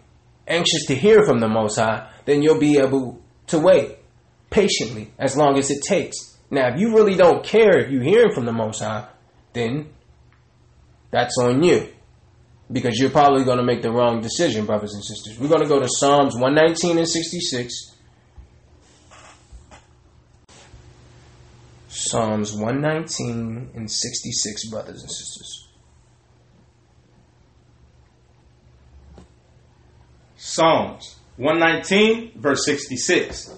Speaker 1: anxious to hear from the Most High, then you'll be able to wait patiently as long as it takes. Now, if you really don't care if you're hearing from the Most High, then that's on you because you're probably going to make the wrong decision, brothers and sisters. We're going to go to Psalms 119 and 66. Psalms 119 and 66, brothers and sisters.
Speaker 2: Psalms 119, verse 66.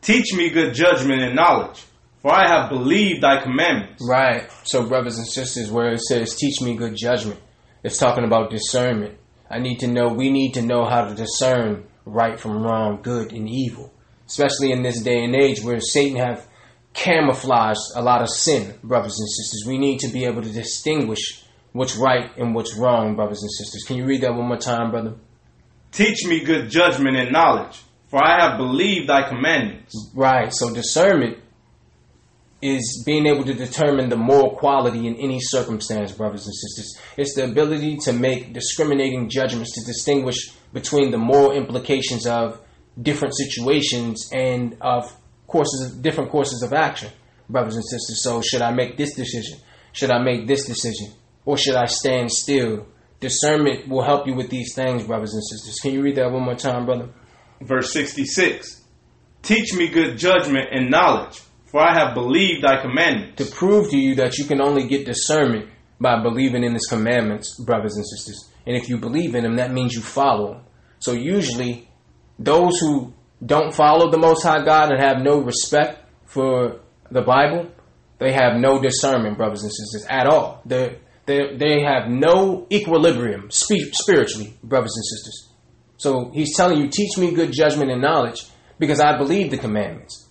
Speaker 2: Teach me good judgment and knowledge, for I have believed thy commandments.
Speaker 1: Right. So, brothers and sisters, where it says, teach me good judgment, it's talking about discernment. I need to know, we need to know how to discern right from wrong, good and evil. Especially in this day and age where Satan have camouflaged a lot of sin, brothers and sisters. We need to be able to distinguish what's right and what's wrong, brothers and sisters. Can you read that one more time, brother?
Speaker 2: Teach me good judgment and knowledge, for I have believed thy commandments.
Speaker 1: Right. So discernment is being able to determine the moral quality in any circumstance, brothers and sisters. It's the ability to make discriminating judgments to distinguish between the moral implications of different situations and of courses, different courses of action, brothers and sisters. So, should I make this decision? Should I make this decision? Or should I stand still? Discernment will help you with these things, brothers and sisters. Can you read that one more time, brother?
Speaker 2: Verse 66 Teach me good judgment and knowledge, for I have believed thy commandments.
Speaker 1: To prove to you that you can only get discernment by believing in his commandments, brothers and sisters. And if you believe in him, that means you follow him. So usually, those who don't follow the Most High God and have no respect for the Bible, they have no discernment, brothers and sisters, at all. They they they have no equilibrium spiritually, brothers and sisters. So he's telling you, teach me good judgment and knowledge because I believe the commandments.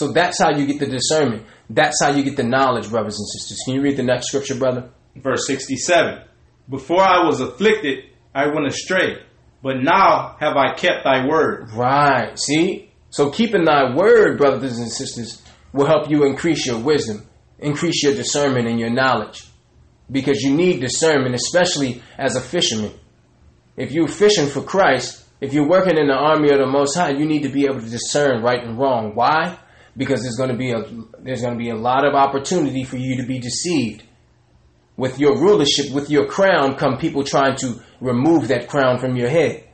Speaker 1: So that's how you get the discernment. That's how you get the knowledge, brothers and sisters. Can you read the next scripture, brother?
Speaker 2: Verse 67 Before I was afflicted, I went astray, but now have I kept thy word.
Speaker 1: Right. See? So keeping thy word, brothers and sisters, will help you increase your wisdom, increase your discernment and your knowledge. Because you need discernment, especially as a fisherman. If you're fishing for Christ, if you're working in the army of the Most High, you need to be able to discern right and wrong. Why? Because there's going to be a there's going to be a lot of opportunity for you to be deceived. With your rulership, with your crown, come people trying to remove that crown from your head.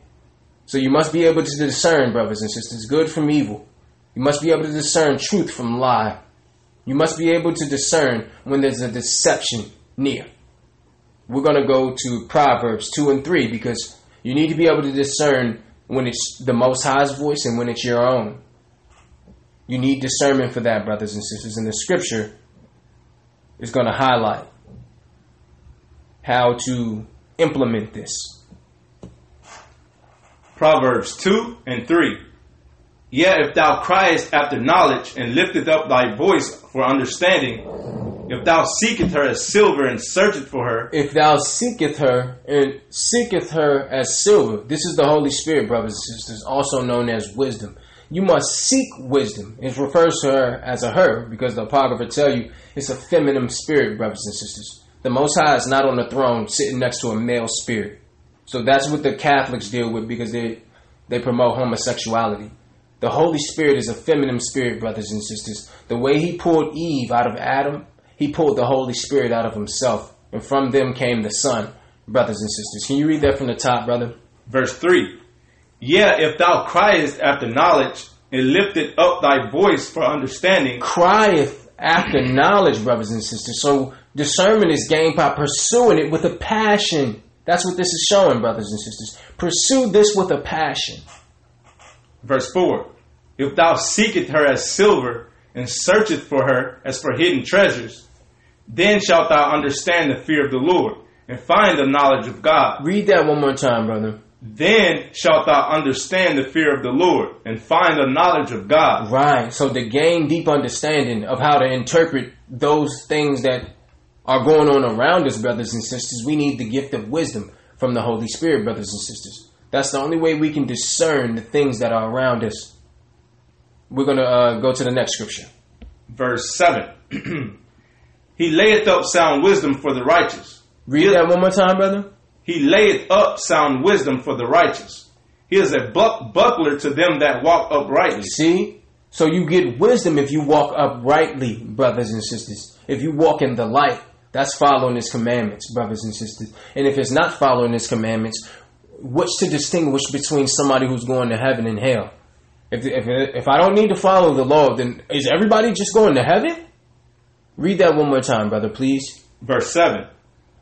Speaker 1: So you must be able to discern, brothers and sisters, good from evil. You must be able to discern truth from lie. You must be able to discern when there's a deception near. We're going to go to Proverbs 2 and 3 because you need to be able to discern when it's the Most High's voice and when it's your own. You need discernment for that, brothers and sisters. And the scripture is going to highlight how to implement this.
Speaker 2: Proverbs 2 and 3. Yet if thou criest after knowledge and lifteth up thy voice for understanding, if thou seeketh her as silver and searcheth for her,
Speaker 1: If thou seeketh her and seeketh her as silver, this is the Holy Spirit, brothers and sisters, also known as wisdom. You must seek wisdom. It refers to her as a her because the Apocrypha tell you it's a feminine spirit, brothers and sisters. The Most High is not on the throne sitting next to a male spirit. So that's what the Catholics deal with because they they promote homosexuality. The Holy Spirit is a feminine spirit, brothers and sisters. The way he pulled Eve out of Adam, he pulled the Holy Spirit out of himself. And from them came the Son, brothers and sisters. Can you read that from the top, brother?
Speaker 2: verse 3. Yet if thou criest after knowledge and lifteth up thy voice for understanding,
Speaker 1: Crieth after knowledge, brothers and sisters. So discernment is gained by pursuing it with a passion. That's what this is showing, brothers and sisters. Pursue this with a passion.
Speaker 2: verse 4. If thou seeketh her as silver and searcheth for her as for hidden treasures, then shalt thou understand the fear of the Lord and find the knowledge of God.
Speaker 1: Read that one more time, brother.
Speaker 2: Then shalt thou understand the fear of the Lord and find the knowledge of God.
Speaker 1: Right. So to gain deep understanding of how to interpret those things that are going on around us, brothers and sisters, we need the gift of wisdom from the Holy Spirit, brothers and sisters. That's the only way we can discern the things that are around us. We're going to uh, go to the next scripture.
Speaker 2: Verse 7. he layeth up sound wisdom for the righteous.
Speaker 1: Read that one more time, brother.
Speaker 2: He layeth up sound wisdom for the righteous. He is a buck- buckler to them that walk uprightly.
Speaker 1: See? So you get wisdom if you walk uprightly, brothers and sisters. If you walk in the light, that's following his commandments, brothers and sisters. And if it's not following his commandments, what's to distinguish between somebody who's going to heaven and hell? If, if, if I don't need to follow the law, then is everybody just going to heaven? Read that one more time, brother, please.
Speaker 2: Verse 7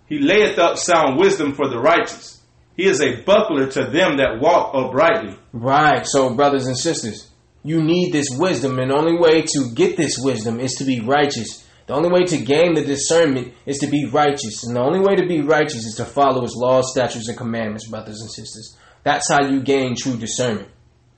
Speaker 2: He layeth up sound wisdom for the righteous. He is a buckler to them that walk uprightly.
Speaker 1: Right. So, brothers and sisters, you need this wisdom, and the only way to get this wisdom is to be righteous. The only way to gain the discernment is to be righteous. And the only way to be righteous is to follow his laws, statutes, and commandments, brothers and sisters. That's how you gain true discernment.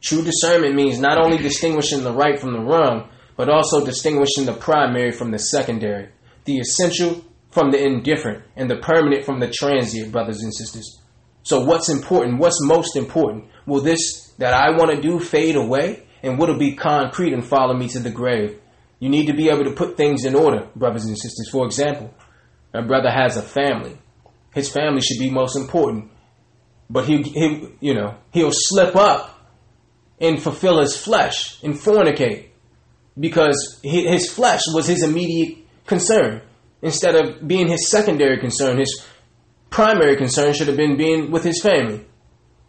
Speaker 1: True discernment means not only distinguishing the right from the wrong, but also distinguishing the primary from the secondary, the essential from the indifferent, and the permanent from the transient, brothers and sisters. So, what's important? What's most important? Will this that I want to do fade away? And will it be concrete and follow me to the grave? You need to be able to put things in order, brothers and sisters. For example, a brother has a family. His family should be most important. But he, he you know, he'll slip up and fulfill his flesh and fornicate because his flesh was his immediate concern instead of being his secondary concern. His primary concern should have been being with his family.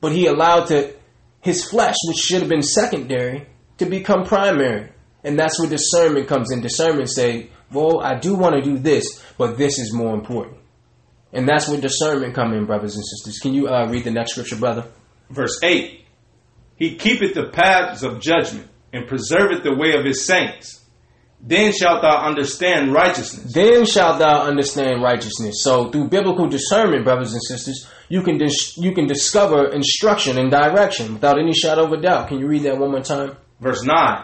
Speaker 1: But he allowed to his flesh, which should have been secondary, to become primary. And that's where discernment comes in. Discernment say, well, I do want to do this, but this is more important. And that's where discernment come in, brothers and sisters. Can you uh, read the next scripture, brother?
Speaker 2: Verse 8. He keepeth the paths of judgment and preserveth the way of his saints. Then shalt thou understand righteousness.
Speaker 1: Then shalt thou understand righteousness. So through biblical discernment, brothers and sisters, you can dis- you can discover instruction and direction without any shadow of a doubt. Can you read that one more time?
Speaker 2: Verse 9.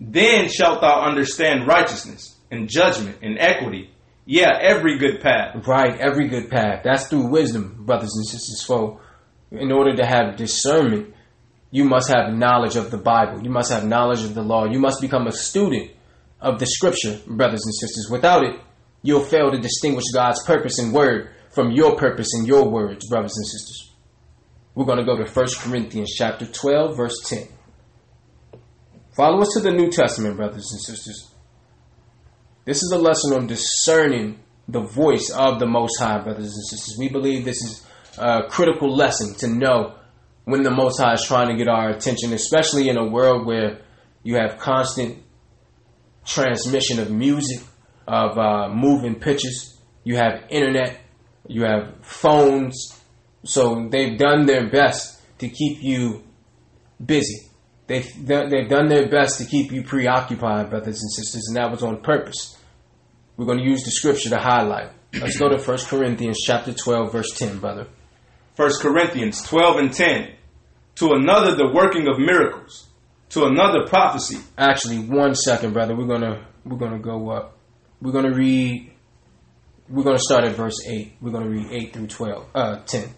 Speaker 2: Then shalt thou understand righteousness and judgment and equity. Yeah, every good path.
Speaker 1: Right, every good path. That's through wisdom, brothers and sisters. So in order to have discernment, you must have knowledge of the Bible. You must have knowledge of the law. You must become a student of the scripture, brothers and sisters. Without it, you'll fail to distinguish God's purpose and word from your purpose and your words, brothers and sisters. We're going to go to 1 Corinthians chapter 12, verse 10. Follow us to the New Testament, brothers and sisters. This is a lesson on discerning the voice of the Most High, brothers and sisters. We believe this is a critical lesson to know when the Most High is trying to get our attention, especially in a world where you have constant transmission of music, of uh, moving pictures. You have internet, you have phones. So they've done their best to keep you busy. They've, they've done their best to keep you preoccupied, brothers and sisters, and that was on purpose. We're going to use the scripture to highlight. Let's go to 1 Corinthians chapter 12, verse 10, brother.
Speaker 2: 1 Corinthians 12 and 10. To another, the working of miracles. To another, prophecy.
Speaker 1: Actually, one second, brother. We're gonna we're gonna go up. We're gonna read. We're gonna start at verse eight. We're gonna read eight through twelve. Uh, ten.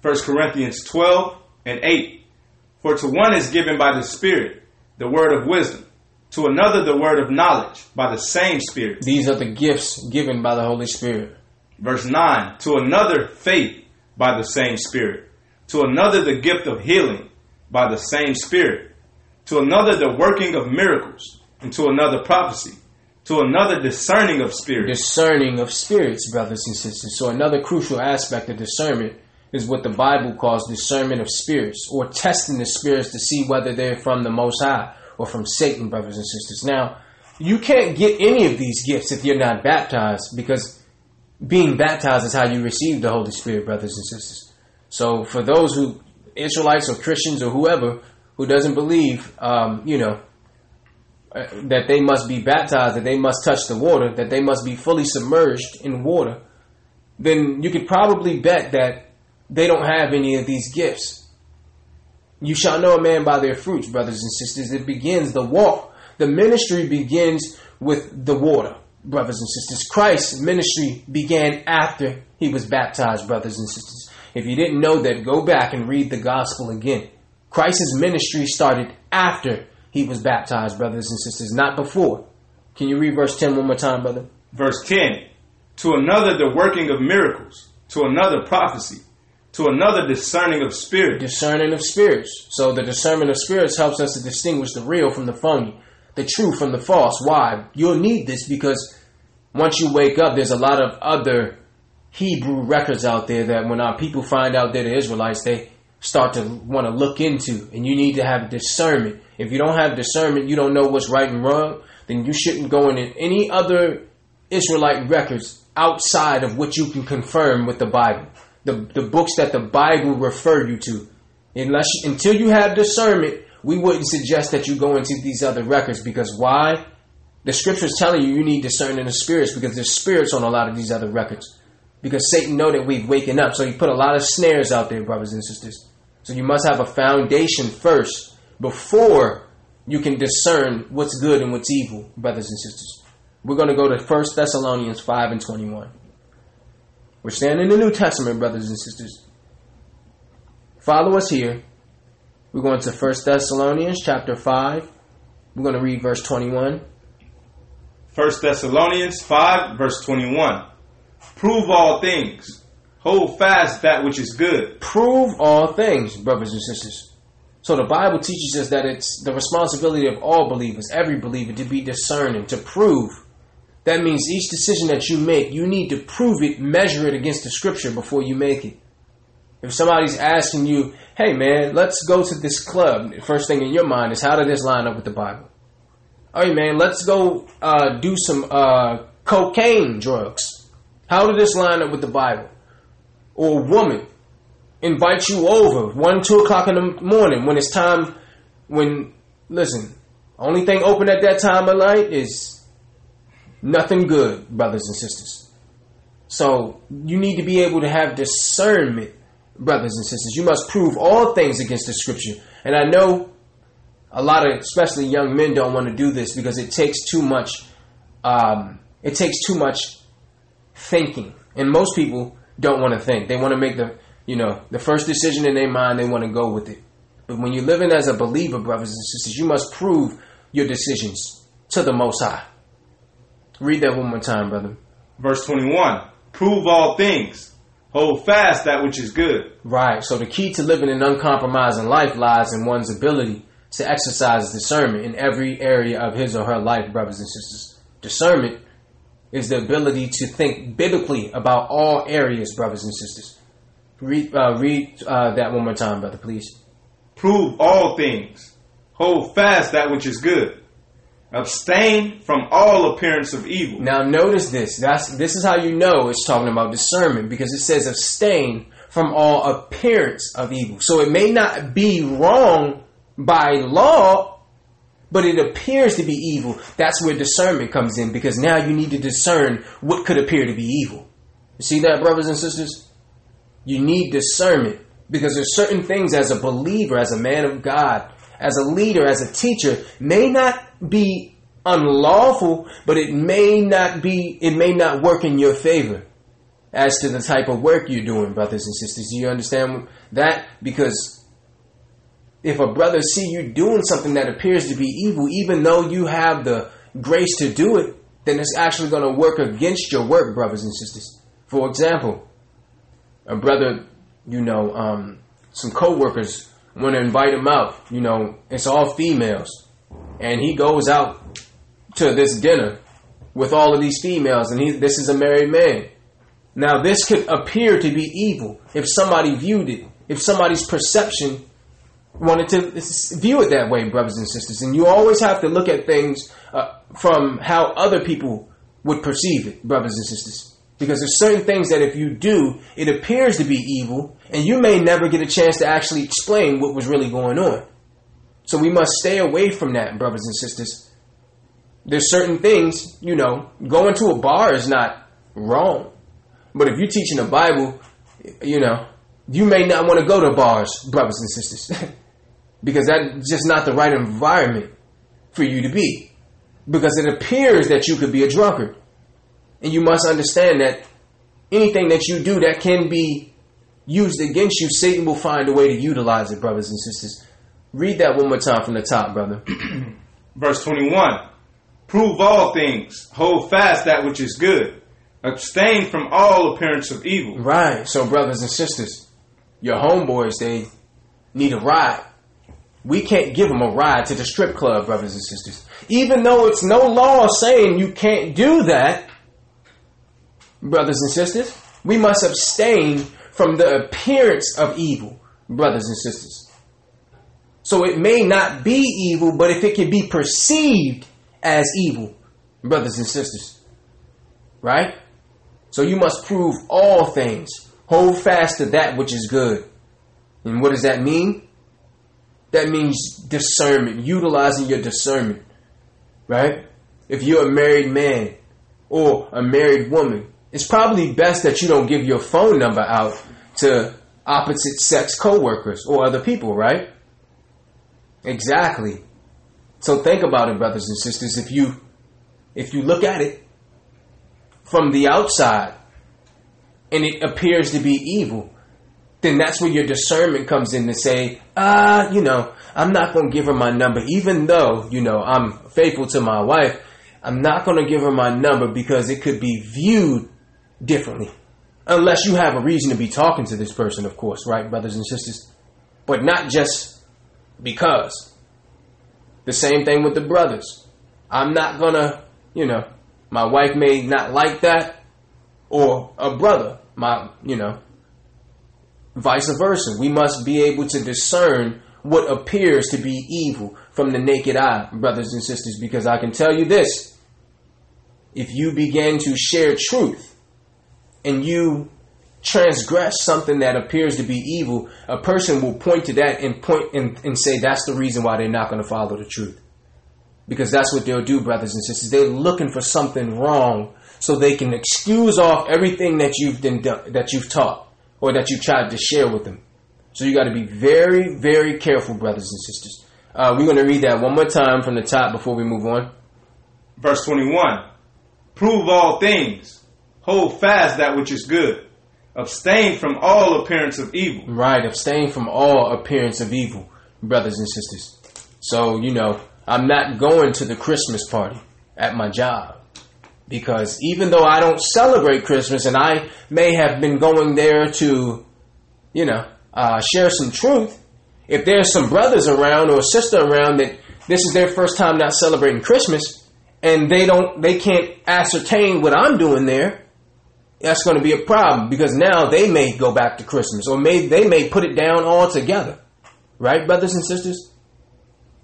Speaker 2: 1 Corinthians 12 and 8. For to one is given by the Spirit the word of wisdom, to another the word of knowledge by the same Spirit.
Speaker 1: These are the gifts given by the Holy Spirit.
Speaker 2: Verse 9. To another faith by the same Spirit, to another the gift of healing by the same Spirit, to another the working of miracles, and to another prophecy, to another discerning of spirits.
Speaker 1: Discerning of spirits, brothers and sisters. So another crucial aspect of discernment is what the Bible calls discernment of spirits, or testing the spirits to see whether they're from the Most High or from Satan, brothers and sisters. Now, you can't get any of these gifts if you're not baptized, because being baptized is how you receive the Holy Spirit, brothers and sisters. So for those who, Israelites or Christians or whoever, who doesn't believe, um, you know, uh, that they must be baptized, that they must touch the water, that they must be fully submerged in water, then you could probably bet that they don't have any of these gifts. You shall know a man by their fruits, brothers and sisters. It begins the walk. The ministry begins with the water, brothers and sisters. Christ's ministry began after he was baptized, brothers and sisters. If you didn't know that, go back and read the gospel again. Christ's ministry started after he was baptized, brothers and sisters, not before. Can you read verse 10 one more time, brother?
Speaker 2: Verse 10 To another, the working of miracles, to another, prophecy, to another, discerning of spirits.
Speaker 1: Discerning of spirits. So the discernment of spirits helps us to distinguish the real from the phony, the true from the false. Why? You'll need this because once you wake up, there's a lot of other Hebrew records out there that when our people find out they're the Israelites, they start to want to look into. And you need to have discernment. If you don't have discernment, you don't know what's right and wrong, then you shouldn't go in any other Israelite records outside of what you can confirm with the Bible. The, the books that the Bible refer you to. Unless until you have discernment, we wouldn't suggest that you go into these other records because why? The scripture is telling you you need discerning of spirits because there's spirits on a lot of these other records. Because Satan know that we've waken up, so he put a lot of snares out there, brothers and sisters. So you must have a foundation first before you can discern what's good and what's evil, brothers and sisters. We're going to go to 1 Thessalonians 5 and 21. We're standing in the New Testament, brothers and sisters. Follow us here. We're going to 1 Thessalonians chapter 5. We're going to read verse 21.
Speaker 2: 1 Thessalonians 5, verse 21. Prove all things. Hold fast that which is good.
Speaker 1: Prove all things, brothers and sisters. So the Bible teaches us that it's the responsibility of all believers, every believer, to be discerning, to prove. That means each decision that you make, you need to prove it, measure it against the scripture before you make it. If somebody's asking you, hey man, let's go to this club, the first thing in your mind is how did this line up with the Bible? Hey man, let's go uh, do some uh, cocaine drugs. How did this line up with the Bible? Or a woman invite you over one, two o'clock in the morning when it's time. When listen, only thing open at that time of night is nothing good, brothers and sisters. So you need to be able to have discernment, brothers and sisters. You must prove all things against the scripture. And I know a lot of, especially young men, don't want to do this because it takes too much. Um, it takes too much thinking, and most people don't want to think. They want to make the, you know, the first decision in their mind. They want to go with it. But when you're living as a believer, brothers and sisters, you must prove your decisions to the Most High. Read that one more time, brother.
Speaker 2: Verse 21. Prove all things. Hold fast that which is good.
Speaker 1: Right. So the key to living an uncompromising life lies in one's ability to exercise discernment in every area of his or her life, brothers and sisters. Discernment is the ability to think biblically about all areas, brothers and sisters. Read, uh, read uh, that one more time, brother, please.
Speaker 2: Prove all things. Hold fast that which is good. Abstain from all appearance of evil.
Speaker 1: Now, notice this. That's this is how you know it's talking about discernment because it says abstain from all appearance of evil. So it may not be wrong by law, but it appears to be evil. That's where discernment comes in because now you need to discern what could appear to be evil. You see that, brothers and sisters? You need discernment because there's certain things as a believer, as a man of God, as a leader, as a teacher, may not be unlawful, but it may not be, it may not work in your favor as to the type of work you're doing, brothers and sisters. Do you understand that? Because if a brother see you doing something that appears to be evil, even though you have the grace to do it, then it's actually going to work against your work, brothers and sisters. For example, a brother, you know, um, some coworkers want to invite him out. You know, it's all females, and he goes out to this dinner with all of these females, and he this is a married man. Now, this could appear to be evil if somebody viewed it, if somebody's perception wanted to view it that way, brothers and sisters. And you always have to look at things uh, from how other people would perceive it, brothers and sisters. Because there's certain things that if you do, it appears to be evil, and you may never get a chance to actually explain what was really going on. So we must stay away from that, brothers and sisters. There's certain things, you know, going to a bar is not wrong. But if you're teaching the Bible, you know, you may not want to go to bars, brothers and sisters. because that's just not the right environment for you to be. Because it appears that you could be a drunkard. And you must understand that anything that you do that can be used against you, Satan will find a way to utilize it, brothers and sisters. Read that one more time from the top, brother.
Speaker 2: Verse 21 Prove all things, hold fast that which is good, abstain from all appearance of evil.
Speaker 1: Right. So, brothers and sisters, your homeboys, they need a ride. We can't give them a ride to the strip club, brothers and sisters. Even though it's no law saying you can't do that, brothers and sisters, we must abstain from the appearance of evil, brothers and sisters. So it may not be evil, but if it can be perceived as evil, brothers and sisters, right? So you must prove all things. Hold fast to that which is good. And what does that mean? That means discernment, utilizing your discernment, right? If you're a married man or a married woman, it's probably best that you don't give your phone number out to opposite sex coworkers or other people, right? Exactly. So think about it, brothers and sisters. If you if you look at it from the outside and it appears to be evil, then that's where your discernment comes in to say, ah, you know, I'm not going to give her my number, even though, you know, I'm faithful to my wife. I'm not going to give her my number because it could be viewed differently. Unless you have a reason to be talking to this person, of course, right, brothers and sisters? But not just because. The same thing with the brothers. I'm not going to, you know, my wife may not like that, or a brother, my, you know, vice versa. We must be able to discern what appears to be evil from the naked eye, brothers and sisters, because I can tell you this. If you begin to share truth and you transgress something that appears to be evil, a person will point to that and point and, and say that's the reason why they're not going to follow the truth. Because that's what they'll do, brothers and sisters. They're looking for something wrong so they can excuse off everything that you've done, that you've taught or that you tried to share with them. So you got to be very, very careful, brothers and sisters. Uh, we're going to read that one more time from the top before we move on.
Speaker 2: Verse 21 Prove all things, hold fast that which is good, abstain from all appearance of evil.
Speaker 1: Right, abstain from all appearance of evil, brothers and sisters. So, you know, I'm not going to the Christmas party at my job because even though I don't celebrate Christmas and I may have been going there to, you know, uh, share some truth, if there's some brothers around or a sister around that this is their first time not celebrating Christmas and they don't, they can't ascertain what I'm doing there, that's going to be a problem because now they may go back to Christmas or may they may put it down altogether, right, brothers and sisters?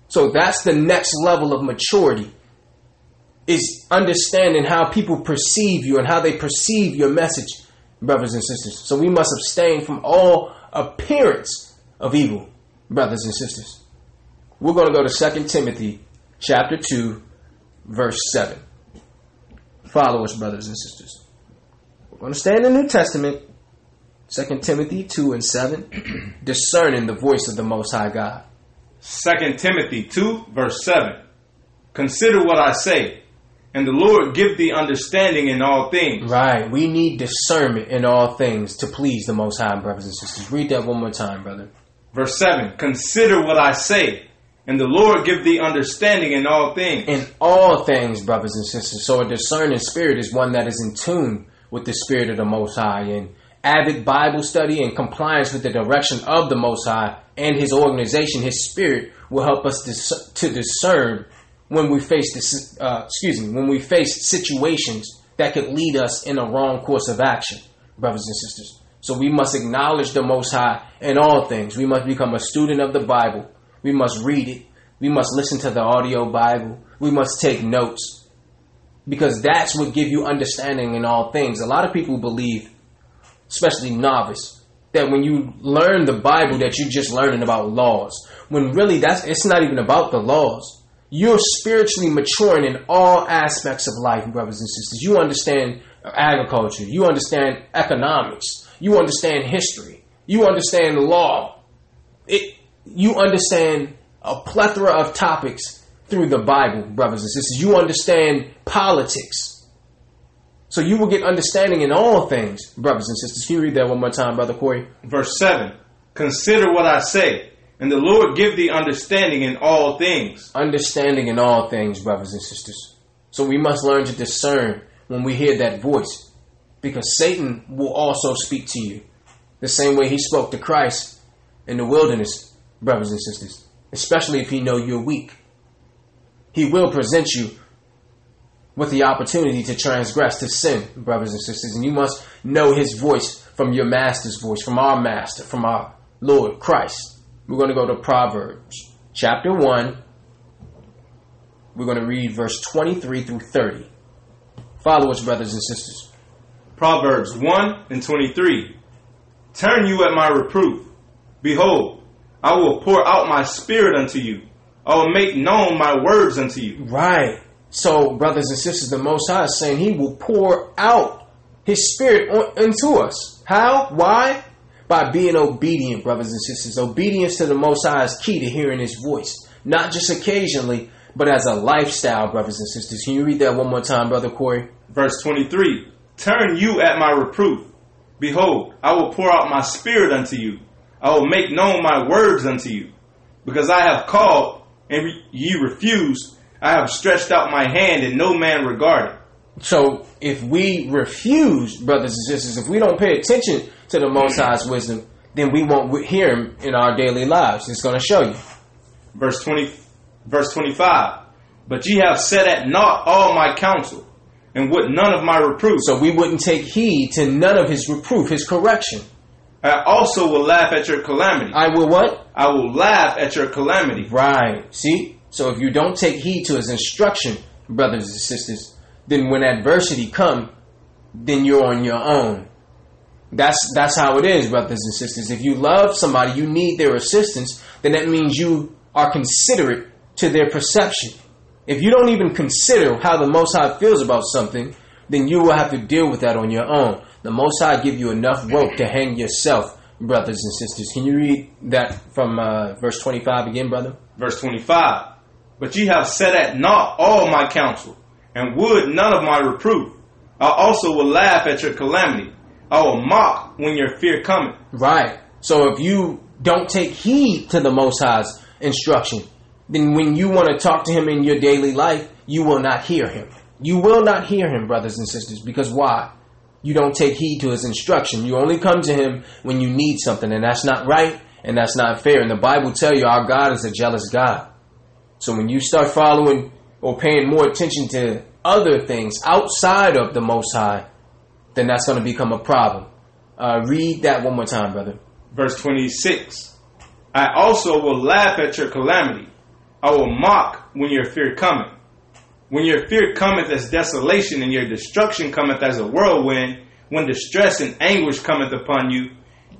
Speaker 1: So that's the next level of maturity is understanding how people perceive you and how they perceive your message, brothers and sisters. So we must abstain from all appearance of evil, brothers and sisters. We're going to go to 2 Timothy chapter 2, verse 7. Follow us, brothers and sisters. We're going to stay in the New Testament, 2 Timothy 2 and 7, discerning the voice of the Most High God.
Speaker 2: 2 Timothy 2, verse 7. Consider what I say and the Lord give thee understanding in all things.
Speaker 1: Right. We need discernment in all things to please the Most High, brothers and sisters. Read that one more time, brother.
Speaker 2: Verse 7 Consider what I say, and the Lord give thee understanding in all things.
Speaker 1: In all things, brothers and sisters. So a discerning spirit is one that is in tune with the Spirit of the Most High and avid Bible study and compliance with the direction of the Most High and His organization, His Spirit will help us dis- to discern when we face this, uh, excuse me, when we face situations that could lead us in a wrong course of action, brothers and sisters. So we must acknowledge the Most High in all things. We must become a student of the Bible. We must read it. We must listen to the audio Bible. We must take notes because that's what give you understanding in all things. A lot of people believe, especially novice, that when you learn the Bible that you're just learning about laws. When really that's it's not even about the laws you're spiritually maturing in all aspects of life, brothers and sisters. You understand agriculture, you understand economics, you understand history, you understand law. It, you understand a plethora of topics through the Bible, brothers and sisters. You understand politics. So you will get understanding in all things, brothers and sisters. Can you read that one more time, Brother Corey?
Speaker 2: Verse 7 Consider what I say and the Lord give thee understanding in all things.
Speaker 1: Understanding in all things, brothers and sisters. So we must learn to discern when we hear that voice. Because Satan will also speak to you. The same way he spoke to Christ in the wilderness, brothers and sisters. Especially if he know you're weak. He will present you with the opportunity to transgress, to sin, brothers and sisters. And you must know his voice from your master's voice, from our master, from our Lord Christ. We're going to go to Proverbs chapter 1. We're going to read verse 23 through 30. Follow us, brothers and sisters.
Speaker 2: Proverbs 1 and 23. Turn you at my reproof. Behold, I will pour out my spirit unto you. I will make known my words unto you.
Speaker 1: Right. So, brothers and sisters, the Most High is saying He will pour out His Spirit on, into us. How? Why? By being obedient, brothers and sisters. Obedience to the Most High is key to hearing His voice, not just occasionally, but as a lifestyle, brothers and sisters. Can you read that one more time, Brother Corey?
Speaker 2: Verse 23 Turn you at my reproof. Behold, I will pour out my spirit unto you. I will make known my words unto you. Because I have called, and ye refused, I have stretched out my hand and no man regarded.
Speaker 1: So if we refuse, brothers and sisters, if we don't pay attention to the Most High's wisdom, then we won't hear Him in our daily lives. It's going to show you.
Speaker 2: Verse 20, verse 25. But ye have set at naught all my counsel, and would none of my reproof.
Speaker 1: So we wouldn't take heed to none of His reproof, His correction.
Speaker 2: I also will laugh at your calamity.
Speaker 1: I will what?
Speaker 2: I will laugh at your calamity.
Speaker 1: Right. See? So if you don't take heed to His instruction, brothers and sisters, then when adversity come, then you're on your own. That's that's how it is, brothers and sisters. If you love somebody, you need their assistance, then that means you are considerate to their perception. If you don't even consider how the Most High feels about something, then you will have to deal with that on your own. The Most High give you enough rope to hang yourself, brothers and sisters. Can you read that from uh, verse 25 again, brother?
Speaker 2: Verse 25. But ye have set at naught all my counsel, and would none of my reproof. I also will laugh at your calamity. Will mock when your fear cometh.
Speaker 1: Right. So if you don't take heed to the Most High's instruction, then when you want to talk to Him in your daily life, you will not hear Him. You will not hear Him, brothers and sisters, because why? You don't take heed to His instruction. You only come to Him when you need something, and that's not right and that's not fair. And the Bible tell you our God is a jealous God. So when you start following or paying more attention to other things outside of the Most High, then that's going to become a problem. Uh, read that one more time, brother.
Speaker 2: Verse 26. I also will laugh at your calamity. I will mock when your fear cometh. When your fear cometh as desolation and your destruction cometh as a whirlwind, when distress and anguish cometh upon you,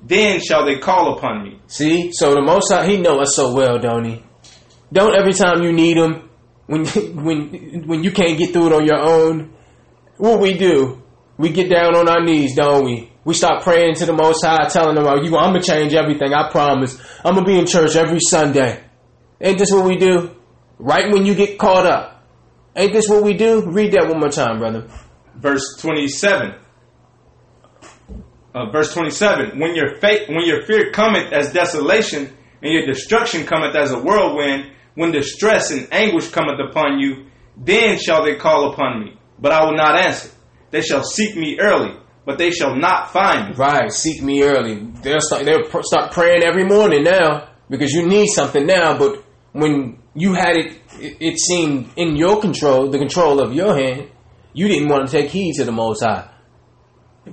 Speaker 2: then shall they call upon me.
Speaker 1: See, so the Most High, He know us so well, don't He? Don't every time you need Him, when when when you can't get through it on your own, what we do? We get down on our knees, don't we? We start praying to the Most High, telling Him, "You, I'm gonna change everything. I promise. I'm gonna be in church every Sunday." Ain't this what we do? Right when you get caught up. Ain't this what we do? Read that one more time, brother.
Speaker 2: Verse 27. Uh, verse 27. When your fate, when your fear cometh as desolation, and your destruction cometh as a whirlwind, when distress and anguish cometh upon you, then shall they call upon me, but I will not answer. They shall seek me early, but they shall not find me.
Speaker 1: Right, seek me early. They'll start. They'll pr- start praying every morning now because you need something now. But when you had it, it, it seemed in your control, the control of your hand. You didn't want to take heed to the Most High.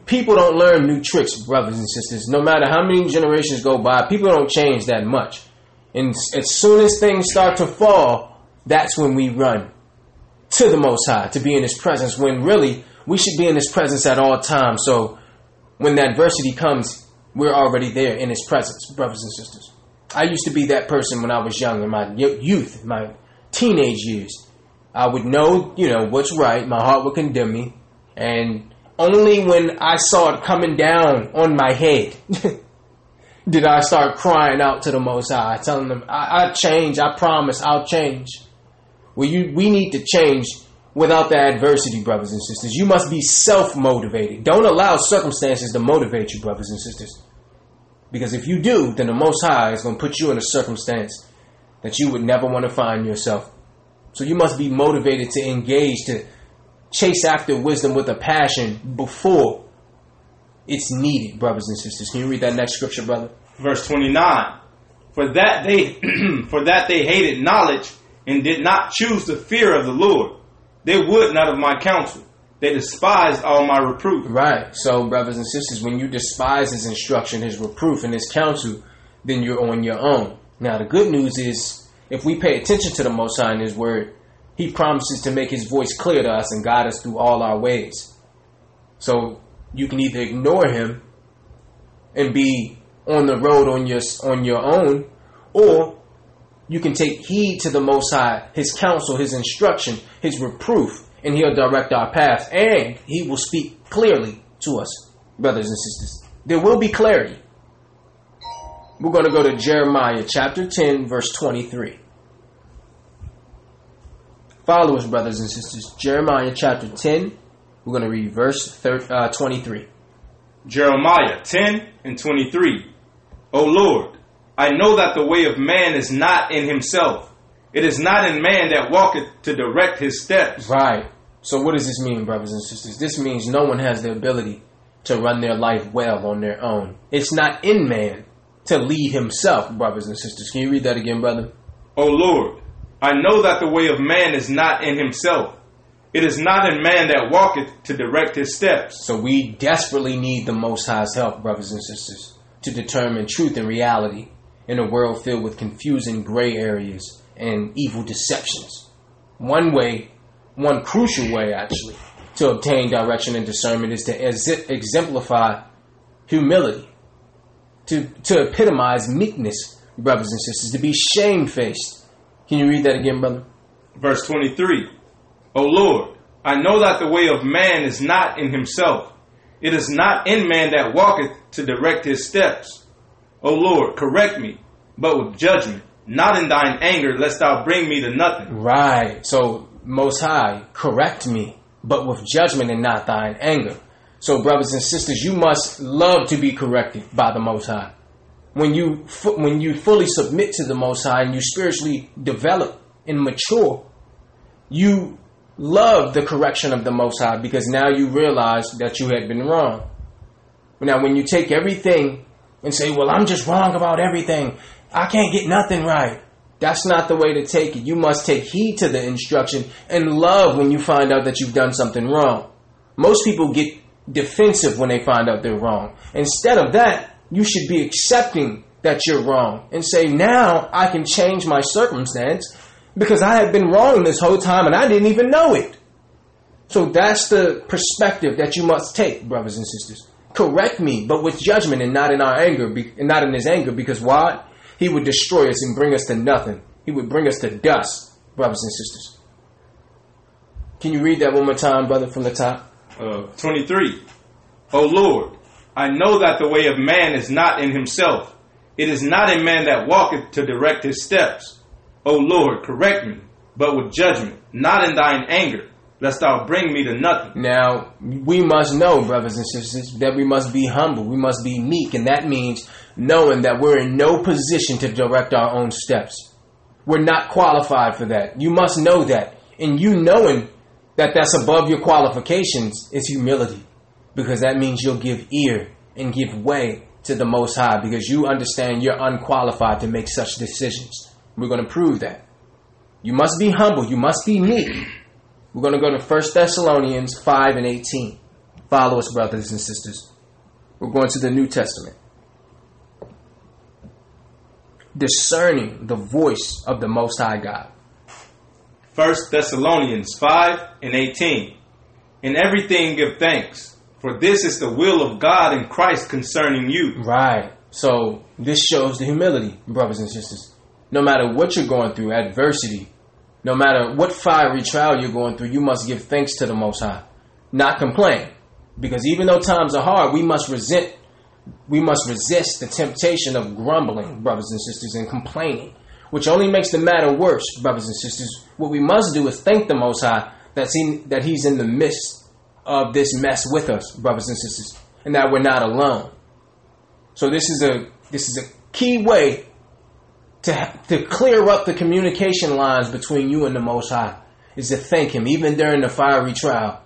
Speaker 1: People don't learn new tricks, brothers and sisters. No matter how many generations go by, people don't change that much. And as soon as things start to fall, that's when we run to the Most High to be in His presence. When really we should be in His presence at all times. So when the adversity comes, we're already there in His presence, brothers and sisters. I used to be that person when I was young, in my youth, my teenage years. I would know, you know, what's right. My heart would condemn me, and only when I saw it coming down on my head did I start crying out to the Most High, telling them, I, I change, I promise, I'll change. Well, you, we need to change without the adversity, brothers and sisters. You must be self motivated. Don't allow circumstances to motivate you, brothers and sisters. Because if you do, then the Most High is going to put you in a circumstance that you would never want to find yourself. So you must be motivated to engage, to chase after wisdom with a passion before it's needed, brothers and sisters. Can you read that next scripture, brother?
Speaker 2: Verse 29. For that they for that they hated knowledge and did not choose the fear of the Lord. They would not of my counsel. They despised all my reproof.
Speaker 1: Right. So, brothers and sisters, when you despise his instruction, his reproof, and his counsel, then you're on your own. Now, the good news is, if we pay attention to the Most High in His Word, He promises to make His voice clear to us and guide us through all our ways. So, you can either ignore Him and be on the road on your on your own, or you can take heed to the Most High, His counsel, His instruction, His reproof, and He'll direct our path, and He will speak clearly to us, brothers and sisters. There will be clarity. We're going to go to Jeremiah chapter 10, verse 23. Follow us, brothers and sisters. Jeremiah chapter 10, we're going to read verse uh, 23.
Speaker 2: Jeremiah 10 and 23. O Lord, I know that the way of man is not in himself, It is not in man that walketh to direct his steps.
Speaker 1: Right. So what does this mean, brothers and sisters? This means no one has the ability to run their life well on their own. It's not in man to lead himself, brothers and sisters. Can you read that again, brother?
Speaker 2: O Lord, I know that the way of man is not in himself. It is not in man that walketh to direct his steps.
Speaker 1: So we desperately need the Most High's help, brothers and sisters, to determine truth and reality in a world filled with confusing gray areas and evil deceptions. One way, one crucial way actually, to obtain direction and discernment is to ex- exemplify humility, to, to epitomize meekness, brothers and sisters, to be shamefaced. Can you read that again, brother?
Speaker 2: Verse 23 O Lord, I know that the way of man is not in himself. It is not in man that walketh to direct his steps. O Lord, correct me, but with judgment, not in thine anger, lest thou bring me to nothing.
Speaker 1: Right. So, Most High, correct me, but with judgment and not thine anger. So, brothers and sisters, you must love to be corrected by the Most High. When you when you fully submit to the Most High and you spiritually develop and mature, you love the correction of the Most High because now you realize that you had been wrong. Now, when you take everything and say, "Well, I'm just wrong about everything. I can't get nothing right," That's not the way to take it. You must take heed to the instruction and love when you find out that you've done something wrong. Most people get defensive when they find out they're wrong. Instead of that, you should be accepting that you're wrong and say, now I can change my circumstance because I have been wrong this whole time and I didn't even know it. So that's the perspective that you must take, brothers and sisters. Correct me, but with judgment and not in our anger, be- and not in his anger, because why? He would destroy us and bring us to nothing. He would bring us to dust, brothers and sisters. Can you read that one more time, brother, from the top?
Speaker 2: Uh, 23. O Lord, I know that the way of man is not in himself. It is not in man that walketh to direct his steps. O Lord, correct me, but with judgment, not in thine anger, lest thou bring me to nothing.
Speaker 1: Now, we must know, brothers and sisters, that we must be humble. We must be meek, and that means knowing that we're in no position to direct our own steps. We're not qualified for that. You must know that. And you knowing that that's above your qualifications is humility, because that means you'll give ear and give way to the Most High, because you understand you're unqualified to make such decisions. We're going to prove that. You must be humble. You must be meek. We're going to go to 1 Thessalonians 5 and 18. Follow us, brothers and sisters. We're going to the New Testament. Discerning the voice of the Most High God.
Speaker 2: 1 Thessalonians 5 and 18. In everything give thanks, for this is the will of God in Christ concerning you.
Speaker 1: Right. So this shows the humility, brothers and sisters. No matter what you're going through, adversity, no matter what fiery trial you're going through, you must give thanks to the Most High, not complain. Because even though times are hard, we must resent, we must resist the temptation of grumbling, brothers and sisters, and complaining, which only makes the matter worse, brothers and sisters. What we must do is thank the Most High that he, that He's in the midst of this mess with us, brothers and sisters, and that we're not alone. So this is a this is a key way to to clear up the communication lines between you and the Most High. Is to thank Him even during the fiery trial.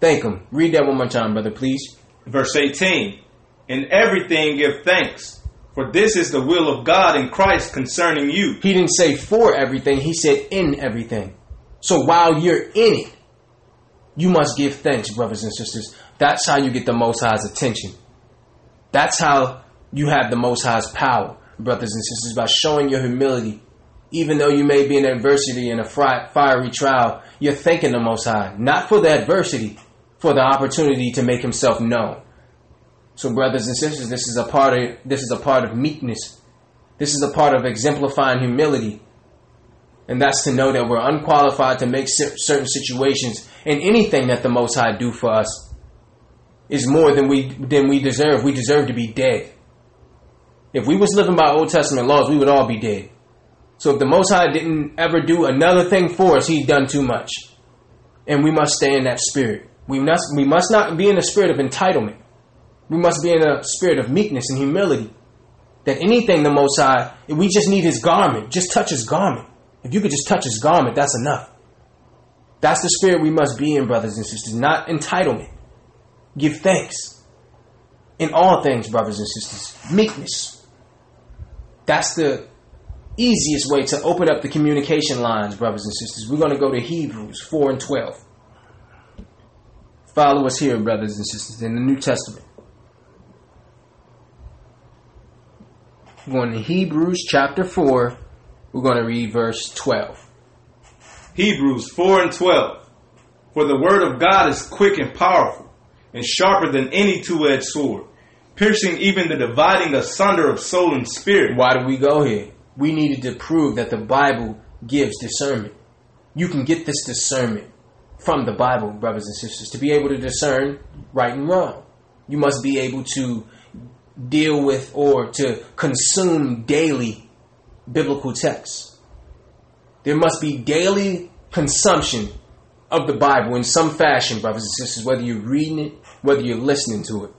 Speaker 1: Thank Him. Read that one more time, brother, please.
Speaker 2: Verse 18. In everything give thanks, for this is the will of God in Christ concerning you.
Speaker 1: He didn't say for everything. He said in everything. So while you're in it, you must give thanks, brothers and sisters. That's how you get the Most High's attention. That's how you have the Most High's power, brothers and sisters, by showing your humility. Even though you may be in adversity in a fiery trial, you're thanking the Most High, not for the adversity, for the opportunity to make Himself known. So, brothers and sisters, this is a part of this is a part of meekness. This is a part of exemplifying humility, and that's to know that we're unqualified to make certain situations and anything that the Most High do for us is more than we than we deserve. We deserve to be dead. If we was living by Old Testament laws, we would all be dead. So if the Most High didn't ever do another thing for us, He's done too much, and we must stay in that spirit. We must we must not be in a spirit of entitlement. We must be in a spirit of meekness and humility. That anything the Most High, we just need His garment. Just touch His garment, If you could just touch his garment, that's enough. That's the spirit we must be in, brothers and sisters, not entitlement. Give thanks in all things, brothers and sisters. Meekness. That's the easiest way to open up the communication lines, brothers and sisters. We're going to go to Hebrews 4 and 12. Follow us here, brothers and sisters, in the New Testament. We're going to Hebrews chapter 4. We're going to read verse 12.
Speaker 2: Hebrews 4 and 12. For the word of God is quick and powerful, and sharper than any two edged sword, piercing even the dividing asunder of soul and spirit.
Speaker 1: Why do we go here? We needed to prove that the Bible gives discernment. You can get this discernment from the Bible, brothers and sisters, to be able to discern right and wrong. You must be able to deal with or to consume daily biblical texts. There must be daily consumption of the Bible in some fashion, brothers and sisters, whether you're reading it, whether you're listening to it.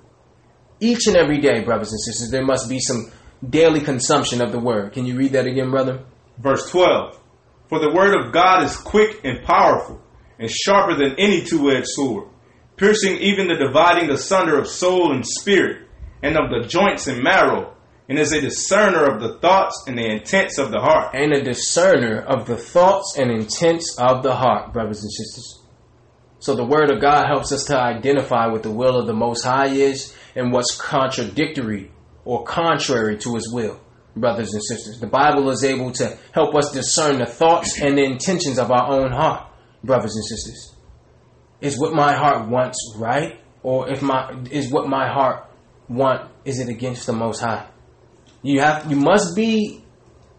Speaker 1: Each and every day, brothers and sisters, there must be some daily consumption of the word. Can you read that again, brother?
Speaker 2: Verse 12. For the word of God is quick and powerful, and sharper than any two edged sword, piercing even the dividing asunder of soul and spirit, and of the joints and marrow, and is a discerner of the thoughts and the intents of the heart.
Speaker 1: And a discerner of the thoughts and intents of the heart, brothers and sisters. So the word of God helps us to identify what the will of the Most High is and what's contradictory or contrary to his will, brothers and sisters. The Bible is able to help us discern the thoughts and the intentions of our own heart, brothers and sisters. Is what my heart wants right? Or if my is what my heart want is it against the most high? You have you must be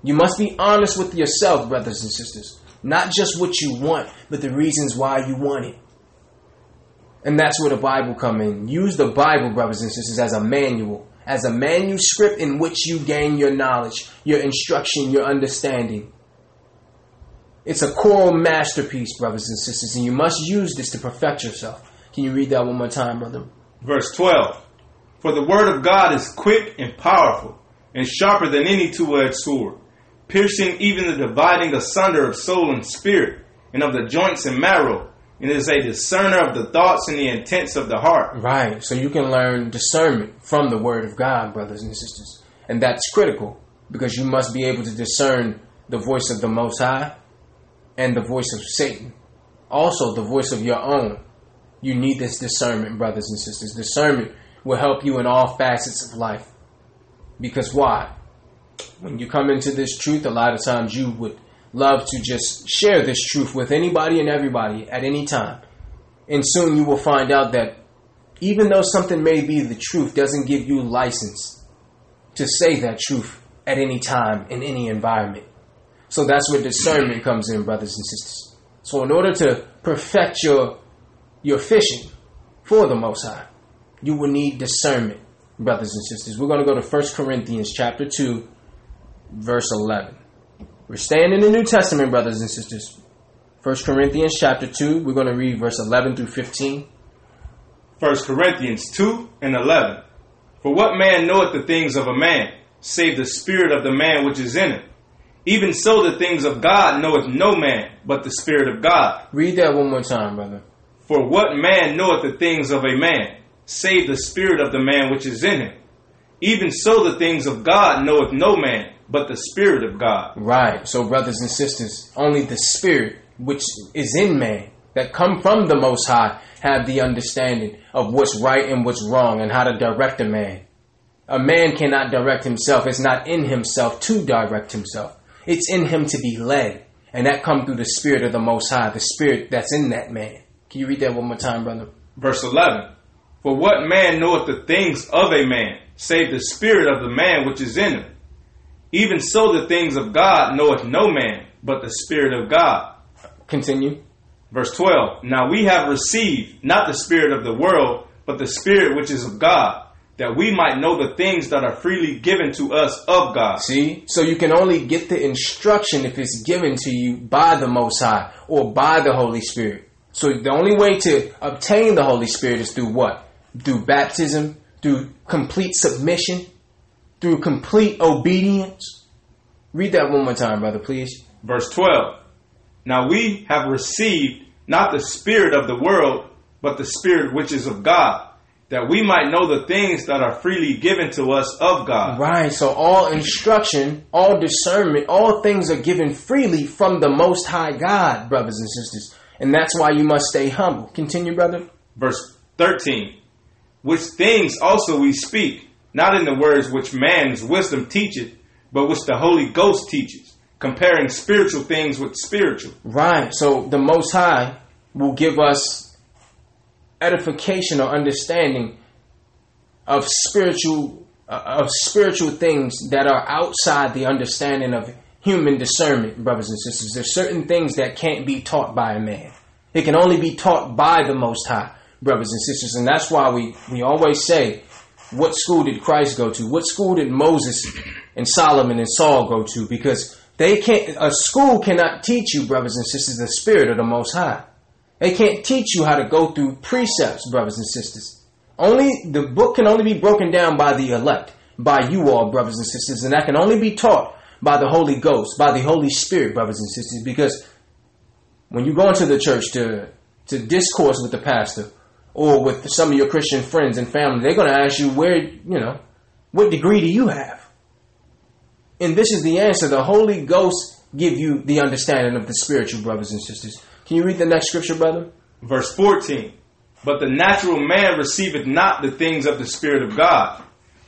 Speaker 1: you must be honest with yourself, brothers and sisters. Not just what you want, but the reasons why you want it. And that's where the Bible come in. Use the Bible, brothers and sisters, as a manual, as a manuscript in which you gain your knowledge, your instruction, your understanding. It's a choral masterpiece, brothers and sisters, and you must use this to perfect yourself. Can you read that one more time, brother?
Speaker 2: Verse 12. For the word of God is quick and powerful, and sharper than any two edged sword, piercing even the dividing asunder of soul and spirit, and of the joints and marrow, and is a discerner of the thoughts and the intents of the heart.
Speaker 1: Right. So you can learn discernment from the Word of God, brothers and sisters. And that's critical because you must be able to discern the voice of the Most High and the voice of Satan. Also, the voice of your own. You need this discernment, brothers and sisters. Discernment will help you in all facets of life. Because why? When you come into this truth, a lot of times you would love to just share this truth with anybody and everybody at any time. And soon you will find out that even though something may be the truth, doesn't give you license to say that truth at any time in any environment. So that's where discernment comes in, brothers and sisters. So in order to perfect your your fishing for the Most High, you will need discernment, brothers and sisters. We're going to go to 1 Corinthians chapter 2, verse 11. We're staying in the New Testament, brothers and sisters. 1 Corinthians chapter 2, we're going to read verse 11 through 15.
Speaker 2: 1 Corinthians 2 and 11. For what man knoweth the things of a man, save the spirit of the man which is in him? Even so, the things of God knoweth no man, but the Spirit of God.
Speaker 1: Read that one more time, brother.
Speaker 2: For what man knoweth the things of a man, save the Spirit of the man which is in him? Even so, the things of God knoweth no man, but the Spirit of God.
Speaker 1: Right. So, brothers and sisters, only the Spirit which is in man, that come from the Most High, have the understanding of what's right and what's wrong and how to direct a man. A man cannot direct himself. It's not in himself to direct himself. It's in him to be led. And that come through the Spirit of the Most High, the Spirit that's in that man. Can you read that one more time, brother?
Speaker 2: Verse 11. For what man knoweth the things of a man, save the Spirit of the man which is in him? Even so, the things of God knoweth no man, but the Spirit of God.
Speaker 1: Continue.
Speaker 2: Verse 12 Now we have received not the Spirit of the world, but the Spirit which is of God, that we might know the things that are freely given to us of God.
Speaker 1: See? So you can only get the instruction if it's given to you by the Most High or by the Holy Spirit. So the only way to obtain the Holy Spirit is through what? Through baptism, through complete submission, through complete obedience. Read that one more time, brother, please.
Speaker 2: Verse 12. Now we have received not the spirit of the world, but the spirit which is of God, that we might know the things that are freely given to us of God.
Speaker 1: Right. So all instruction, all discernment, all things are given freely from the Most High God, brothers and sisters. And that's why you must stay humble. Continue, brother.
Speaker 2: Verse 13. Which things also we speak, not in the words which man's wisdom teacheth, but which the Holy Ghost teaches, comparing spiritual things with spiritual.
Speaker 1: Right. So the Most High will give us edification or understanding of spiritual uh, of spiritual things that are outside the understanding of human discernment, brothers and sisters. There's certain things that can't be taught by a man. It can only be taught by the Most High, brothers and sisters. And that's why we, we always say, what school did Christ go to? What school did Moses and Solomon and Saul go to? Because they can't, a school cannot teach you, brothers and sisters, the spirit of the Most High. They can't teach you how to go through precepts, brothers and sisters. Only the book can only be broken down by the elect, by you all, brothers and sisters, and that can only be taught by the Holy Ghost, by the Holy Spirit, brothers and sisters, because when you go into the church to to discourse with the pastor or with some of your Christian friends and family, they're going to ask you where, you know, what degree do you have? And this is the answer. The Holy Ghost give you the understanding of the spiritual brothers and sisters. Can you read the next scripture, brother?
Speaker 2: Verse 14. But the natural man receiveth not the things of the Spirit of God,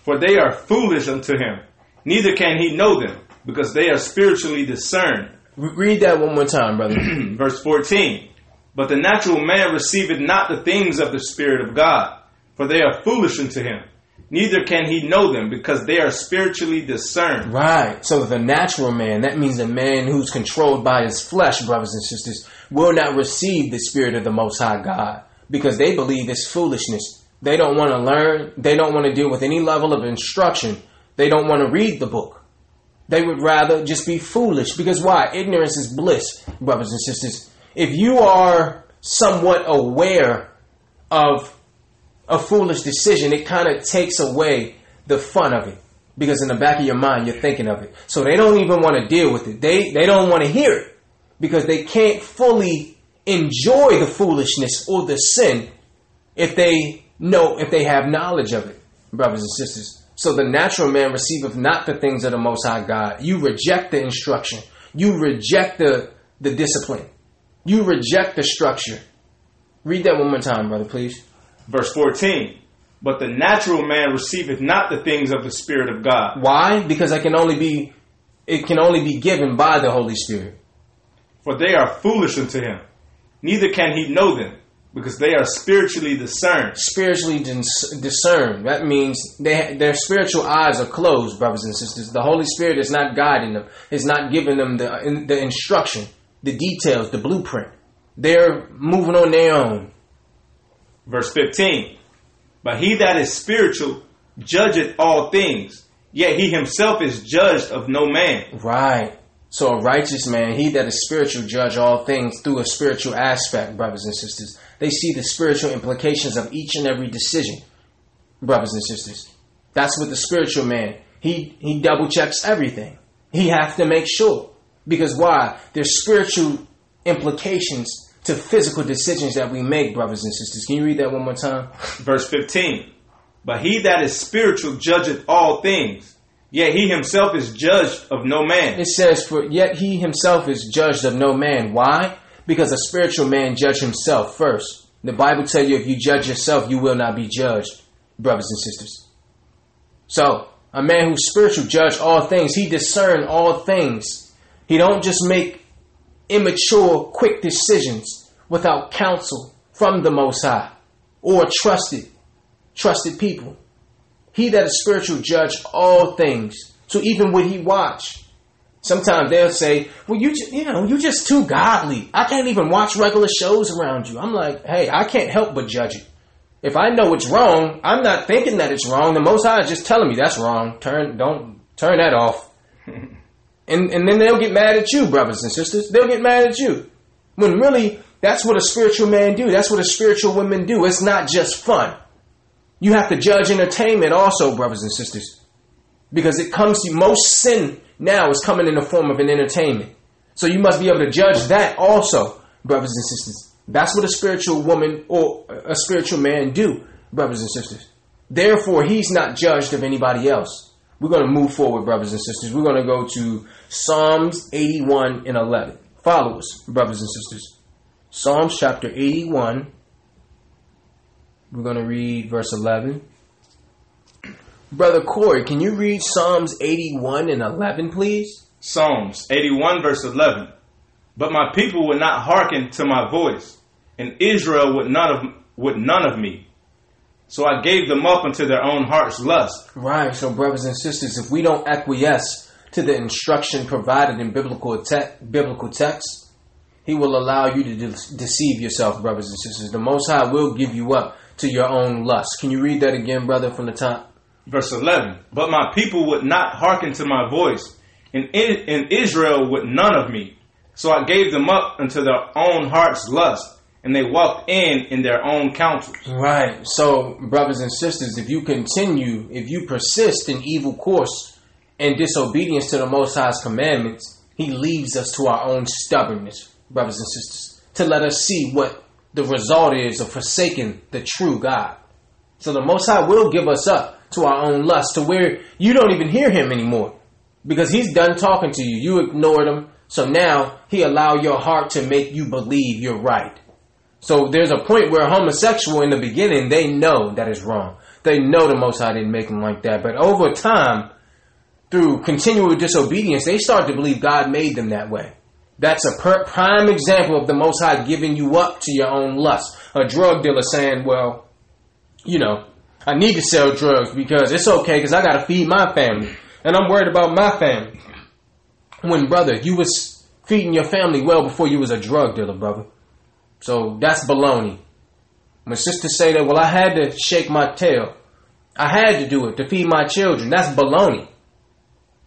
Speaker 2: for they are foolish unto him. Neither can he know them, because they are spiritually discerned.
Speaker 1: Read that one more time, brother.
Speaker 2: Verse 14. But the natural man receiveth not the things of the Spirit of God, for they are foolish unto him. Neither can he know them, because they are spiritually discerned.
Speaker 1: Right. So the natural man, that means a man who's controlled by his flesh, brothers and sisters, will not receive the Spirit of the Most High God, because they believe it's foolishness. They don't want to learn. They don't want to deal with any level of instruction. They don't want to read the book. They would rather just be foolish. Because why? Ignorance is bliss, brothers and sisters. If you are somewhat aware of a foolish decision, it kind of takes away the fun of it. Because in the back of your mind, you're thinking of it. So they don't even want to deal with it. They, they don't want to hear it. Because they can't fully enjoy the foolishness or the sin if they know, if they have knowledge of it, brothers and sisters. So the natural man receiveth not the things of the Most High God. You reject the instruction. You reject the, the discipline. You reject the structure. Read that one more time, brother, please.
Speaker 2: Verse 14. But the natural man receiveth not the things of the Spirit of God.
Speaker 1: Why? Because it can only be it can only be given by the Holy Spirit.
Speaker 2: For they are foolish unto him. Neither can he know them, because they are spiritually discerned.
Speaker 1: Spiritually dis- discerned. That means they, their spiritual eyes are closed, brothers and sisters. The Holy Spirit is not guiding them. Is not giving them the the instruction, the details, the blueprint. They're moving on their own.
Speaker 2: Verse 15. But he that is spiritual judgeth all things, yet he himself is judged of no man.
Speaker 1: Right. So a righteous man, he that is spiritual, judge all things through a spiritual aspect, brothers and sisters. They see the spiritual implications of each and every decision, brothers and sisters. That's what the spiritual man, he, he double checks everything. He has to make sure. Because why? There's spiritual implications to physical decisions that we make, brothers and sisters. Can you read that one more time?
Speaker 2: Verse 15. But he that is spiritual judgeth all things, yet he himself is judged of no man.
Speaker 1: It says, For yet he himself is judged of no man. Why? Because a spiritual man judge himself first. The Bible tell you if you judge yourself, you will not be judged, brothers and sisters. So, a man who's spiritual judge all things. He discern all things. He don't just make immature, quick decisions without counsel from the Most High or trusted, trusted people. He that is spiritual judge all things. So even when he watch, sometimes they'll say, "Well, you you know you just too godly. I can't even watch regular shows around you." I'm like, "Hey, I can't help but judge it. If I know it's wrong, I'm not thinking that it's wrong. The Most High is just telling me that's wrong. Turn don't turn that off." And, and then they'll get mad at you, brothers and sisters. They'll get mad at you. When really, that's what a spiritual man do. That's what a spiritual woman do. It's not just fun. You have to judge entertainment also, brothers and sisters. Because it comes to most sin now is coming in the form of an entertainment. So you must be able to judge that also, brothers and sisters. That's what a spiritual woman or a spiritual man do, brothers and sisters. Therefore, he's not judged of anybody else. We're going to move forward, brothers and sisters. We're going to go to Psalms 81 and 11. Follow us, brothers and sisters. Psalms chapter 81. We're going to read verse 11. Brother Corey, can you read Psalms 81 and 11, please?
Speaker 2: Psalms 81 verse 11. But my people would not hearken to my voice, and Israel would none of would none of me. So I gave them up unto their own heart's lust.
Speaker 1: Right. So, brothers and sisters, if we don't acquiesce to the instruction provided in biblical te- biblical texts, He will allow you to de- deceive yourself, brothers and sisters. The Most High will give you up to your own lust. Can you read that again, brother, from the top?
Speaker 2: Verse 11. But my people would not hearken to my voice, and, in, and Israel would none of me. So I gave them up unto their own heart's lust, and they walked in in their own counsels.
Speaker 1: Right. So, brothers and sisters, if you continue, if you persist in evil course and disobedience to the Most High's commandments, He leaves us to our own stubbornness, brothers and sisters, to let us see what the result is of forsaking the true God. So the Most High will give us up to our own lust, to where you don't even hear Him anymore, because He's done talking to you. You ignored Him, so now He allow your heart to make you believe you're right. So there's a point where homosexual in the beginning, they know that is wrong. They know the Most High didn't make them like that. But over time, through continual disobedience, they start to believe God made them that way. That's a per- prime example of the Most High giving you up to your own lust. A drug dealer saying, well, you know, I need to sell drugs because it's okay because I got to feed my family. And I'm worried about my family. When, brother, you was feeding your family well before you was a drug dealer, brother. So that's baloney. When sisters say that, well, I had to shake my tail. I had to do it to feed my children. That's baloney.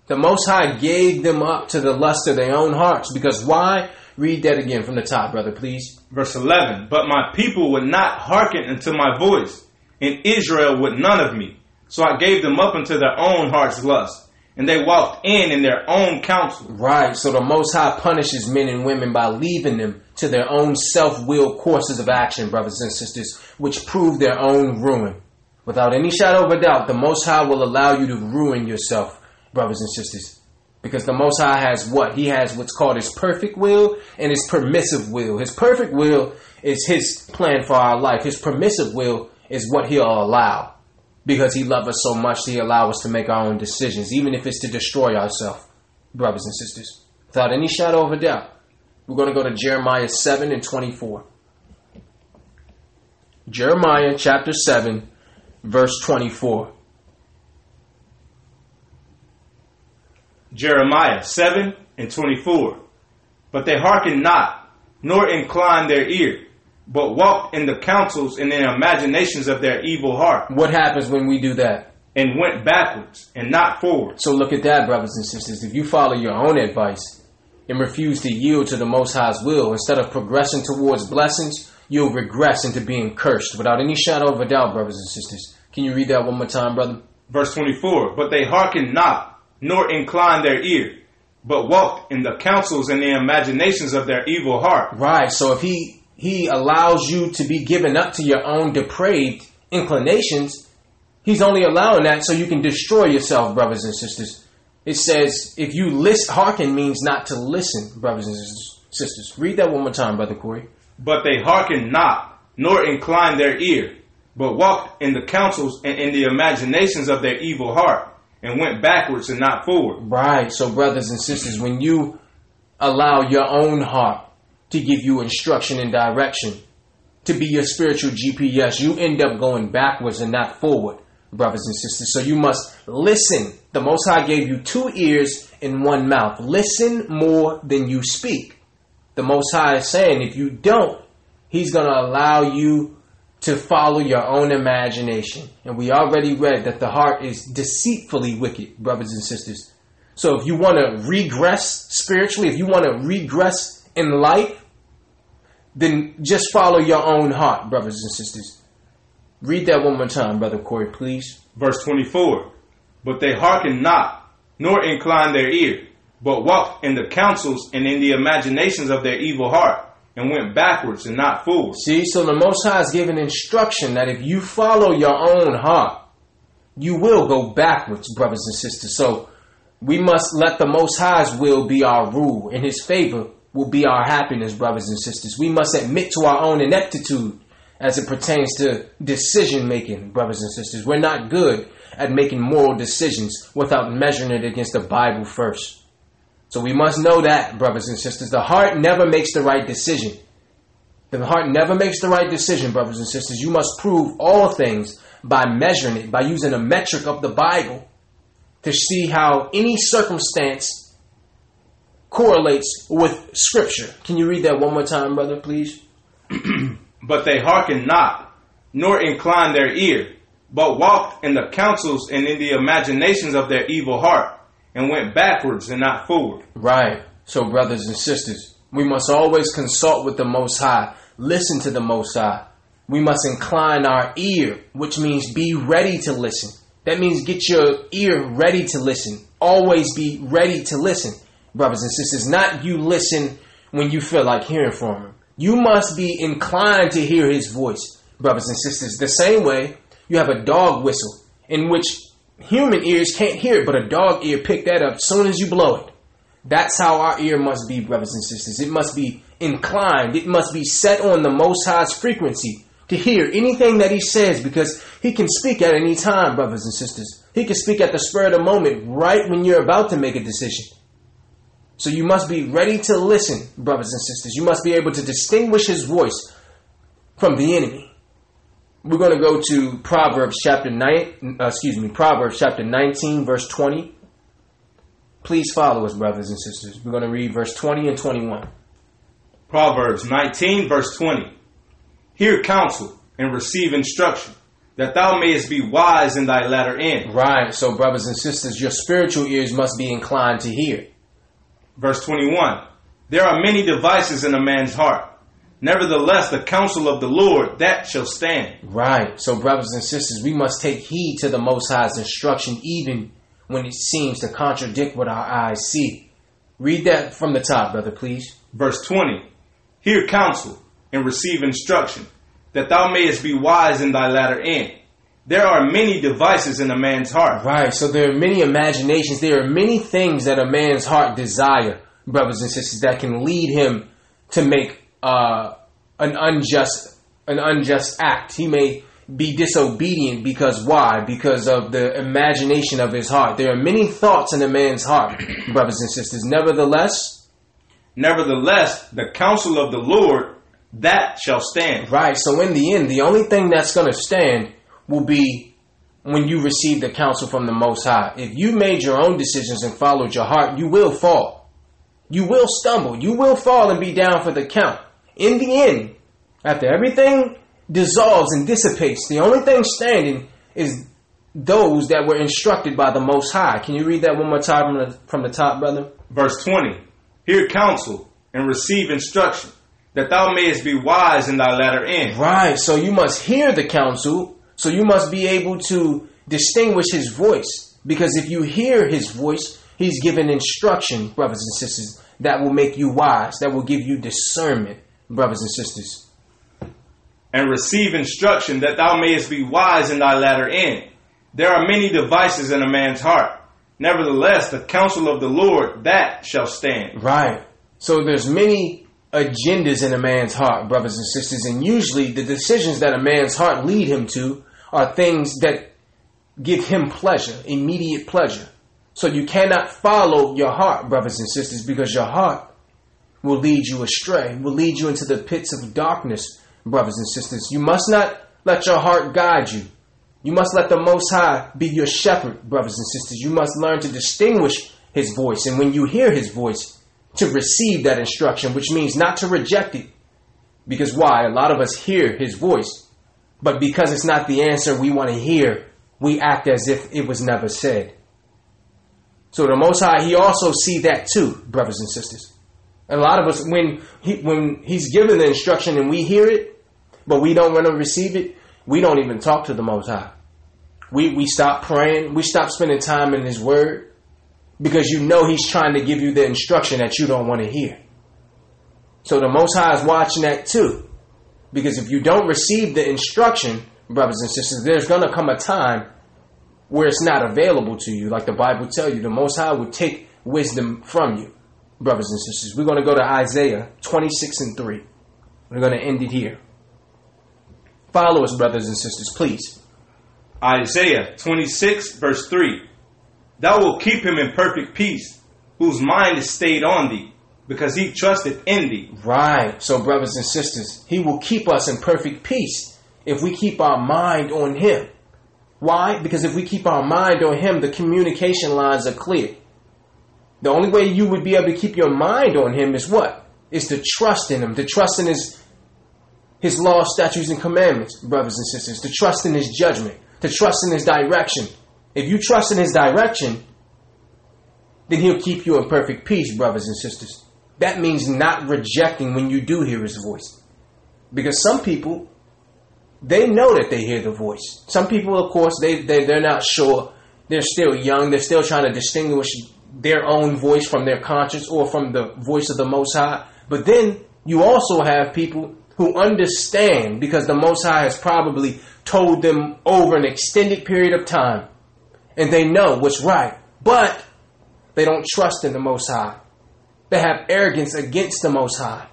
Speaker 1: The Most High gave them up to the lust of their own hearts. Because why? Read that again from the top, brother, please.
Speaker 2: Verse 11. But my people would not hearken unto my voice, and Israel would none of me. So I gave them up unto their own heart's lust, and they walked in in their own counsel.
Speaker 1: Right. So the Most High punishes men and women by leaving them to their own self-willed courses of action, brothers and sisters, which prove their own ruin. Without any shadow of a doubt, the Most High will allow you to ruin yourself, brothers and sisters. Because the Most High has what? He has what's called His perfect will and His permissive will. His perfect will is His plan for our life. His permissive will is what He'll allow. Because He loves us so much, He allow us to make our own decisions, even if it's to destroy ourselves, brothers and sisters. Without any shadow of a doubt. We're going to go to Jeremiah 7 and 24. Jeremiah chapter 7, verse 24.
Speaker 2: Jeremiah 7 and 24. But they hearkened not, nor inclined their ear, but walked in the counsels and in the imaginations of their evil heart,
Speaker 1: What happens when we do that?
Speaker 2: and went backwards and not forwards.
Speaker 1: So look at that, brothers and sisters. If you follow your own advice and refuse to yield to the Most High's will, instead of progressing towards blessings, you'll regress into being cursed without any shadow of a doubt, brothers and sisters. Can you read that one more time, brother?
Speaker 2: Verse 24. But they hearkened not, nor incline their ear, but walk in the counsels and the imaginations of their evil heart,
Speaker 1: Right. So if he he allows you to be given up to your own depraved inclinations, he's only allowing that so you can destroy yourself, brothers and sisters. It says if you list hearken means not to listen, brothers and sisters. Sisters, read that one more time, brother Corey.
Speaker 2: But they hearken not, nor incline their ear, but walk in the counsels and in the imaginations of their evil heart, and went backwards and not forward.
Speaker 1: Right. So, brothers and sisters, when you allow your own heart to give you instruction and direction, to be your spiritual GPS, you end up going backwards and not forward, brothers and sisters. So, you must listen. The Most High gave you two ears and one mouth. Listen more than you speak. The Most High is saying if you don't, He's going to allow you to follow your own imagination. And we already read that the heart is deceitfully wicked, brothers and sisters. So if you want to regress spiritually, if you want to regress in life, then just follow your own heart, brothers and sisters. Read that one more time, brother Corey, please.
Speaker 2: Verse 24. But they hearken not, nor incline their ear, but walk in the counsels and in the imaginations of their evil heart, and went backwards and not forward.
Speaker 1: See, so the Most High is giving instruction that if you follow your own heart, you will go backwards, brothers and sisters. So we must let the Most High's will be our rule, and His favor will be our happiness, brothers and sisters. We must admit to our own ineptitude as it pertains to decision making, brothers and sisters. We're not good at making moral decisions without measuring it against the Bible first. So we must know that, brothers and sisters. The heart never makes the right decision. The heart never makes the right decision, brothers and sisters. You must prove all things by measuring it, by using a metric of the Bible to see how any circumstance correlates with Scripture. Can you read that one more time, brother, please?
Speaker 2: But they hearkened not, nor inclined their ear, but walked in the counsels and in the imaginations of their evil heart, and went backwards and not forward.
Speaker 1: Right. So, brothers and sisters, we must always consult with the Most High, listen to the Most High. We must incline our ear, which means be ready to listen. That means get your ear ready to listen. Always be ready to listen, brothers and sisters. Not you listen when you feel like hearing from Him. You must be inclined to hear His voice, brothers and sisters. The same way you have a dog whistle, in which human ears can't hear it, but a dog ear pick that up as soon as you blow it. That's how our ear must be, brothers and sisters. It must be inclined. It must be set on the Most High's frequency to hear anything that He says because He can speak at any time, brothers and sisters. He can speak at the spur of the moment, right when you're about to make a decision. So you must be ready to listen, brothers and sisters. You must be able to distinguish His voice from the enemy. We're going to go to Proverbs chapter 9, uh, excuse me, Proverbs chapter 19, verse 20. Please follow us, brothers and sisters. We're going to read verse 20 and 21.
Speaker 2: Proverbs 19, verse 20. Hear counsel and receive instruction, that thou mayest be wise in thy latter end.
Speaker 1: Right. So, brothers and sisters, your spiritual ears must be inclined to hear.
Speaker 2: Verse 21. There are many devices in a man's heart. Nevertheless, the counsel of the Lord, that shall stand.
Speaker 1: Right. So, brothers and sisters, we must take heed to the Most High's instruction, even when it seems to contradict what our eyes see. Read that from the top, brother, please.
Speaker 2: Verse 20. Hear counsel and receive instruction, that thou mayest be wise in thy latter end. There are many devices in a man's heart.
Speaker 1: Right. So there are many imaginations. There are many things that a man's heart desire, brothers and sisters, that can lead him to make uh, an unjust an unjust act. He may be disobedient because why? Because of the imagination of his heart. There are many thoughts in a man's heart, brothers and sisters. Nevertheless,
Speaker 2: Nevertheless, the counsel of the Lord, that shall stand.
Speaker 1: right. So in the end, the only thing that's going to stand will be when you receive the counsel from the Most High. If you made your own decisions and followed your heart, you will fall. You will stumble. You will fall and be down for the count. In the end, after everything dissolves and dissipates, the only thing standing is those that were instructed by the Most High. Can you read that one more time from the, from the top, brother?
Speaker 2: Verse 20. Hear counsel and receive instruction, that thou mayest be wise in thy latter end.
Speaker 1: Right. So you must hear the counsel. So you must be able to distinguish his voice. Because if you hear his voice, he's given instruction, brothers and sisters, that will make you wise, that will give you discernment, brothers and sisters.
Speaker 2: and receive instruction that thou mayest be wise in thy latter end. There are many devices in a man's heart. Nevertheless, the counsel of the Lord, that shall stand.
Speaker 1: Right. So there's many agendas in a man's heart, brothers and sisters, and usually the decisions that a man's heart lead him to are things that give him pleasure, immediate pleasure. So you cannot follow your heart, brothers and sisters, because your heart will lead you astray, will lead you into the pits of darkness, brothers and sisters. You must not let your heart guide you. You must let the Most High be your shepherd, brothers and sisters. You must learn to distinguish His voice. And when you hear His voice, to receive that instruction, which means not to reject it. Because why? A lot of us hear His voice, but because it's not the answer we want to hear, we act as if it was never said. So the Most High, He also see that too, brothers and sisters. A lot of us, when he, when He's given the instruction and we hear it, but we don't want to receive it, we don't even talk to the Most High. We we stop praying. We stop spending time in His Word. because you know he's trying to give you the instruction that you don't want to hear. So the Most High is watching that too. Because if you don't receive the instruction, brothers and sisters, there's going to come a time where it's not available to you. Like the Bible tells you, the Most High will take wisdom from you, brothers and sisters. We're going to go to Isaiah 26 and 3. We're going to end it here. Follow us, brothers and sisters, please.
Speaker 2: Isaiah 26, verse 3. Thou wilt keep him in perfect peace, whose mind is stayed on thee, because he trusted in thee.
Speaker 1: Right. So, brothers and sisters, he will keep us in perfect peace if we keep our mind on him. Why? Because if we keep our mind on him, the communication lines are clear. The only way you would be able to keep your mind on him is what? Is to trust in him, to trust in his his law, statutes, and commandments, brothers and sisters, to trust in his judgment, to trust in his direction. If you trust in his direction, then he'll keep you in perfect peace, brothers and sisters. That means not rejecting when you do hear his voice. Because some people, they know that they hear the voice. Some people, of course, they, they, they're not sure. They're still young. They're still trying to distinguish their own voice from their conscience or from the voice of the Most High. But then you also have people who understand because the Most High has probably told them over an extended period of time and they know what's right, but they don't trust in the Most High. They have arrogance against the Most High.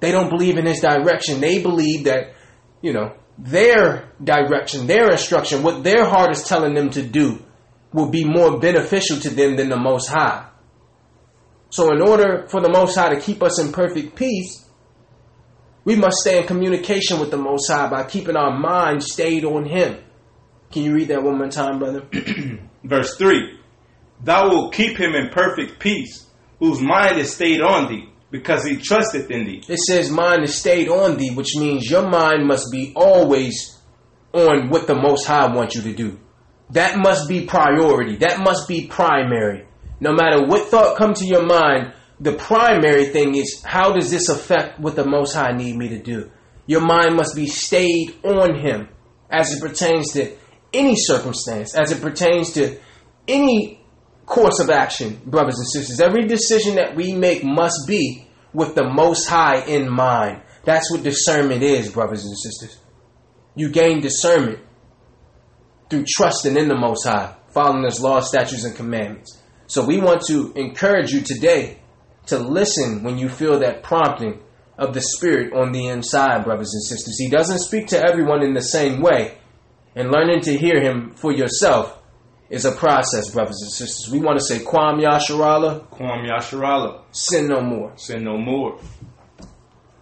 Speaker 1: They don't believe in His direction. They believe that, you know, their direction, their instruction, what their heart is telling them to do will be more beneficial to them than the Most High. So, in order for the Most High to keep us in perfect peace, we must stay in communication with the Most High by keeping our mind stayed on Him. Can you read that one more time, brother?
Speaker 2: Verse 3 Thou wilt keep him in perfect peace, whose mind is stayed on thee, because he trusteth in thee.
Speaker 1: It says mind is stayed on thee, which means your mind must be always on what the Most High wants you to do. That must be priority. That must be primary. No matter what thought come to your mind, the primary thing is how does this affect what the Most High need me to do? Your mind must be stayed on Him as it pertains to any circumstance, as it pertains to any course of action, brothers and sisters. Every decision that we make must be with the Most High in mind. That's what discernment is, brothers and sisters. You gain discernment through trusting in the Most High, following His law, statutes, and commandments. So we want to encourage you today to listen when you feel that prompting of the Spirit on the inside, brothers and sisters. He doesn't speak to everyone in the same way, and learning to hear Him for yourself is a process, brothers and sisters. We want to say, Kwam Yasharala,
Speaker 2: Kwam Yasharala,
Speaker 1: sin no more.
Speaker 2: sin no more.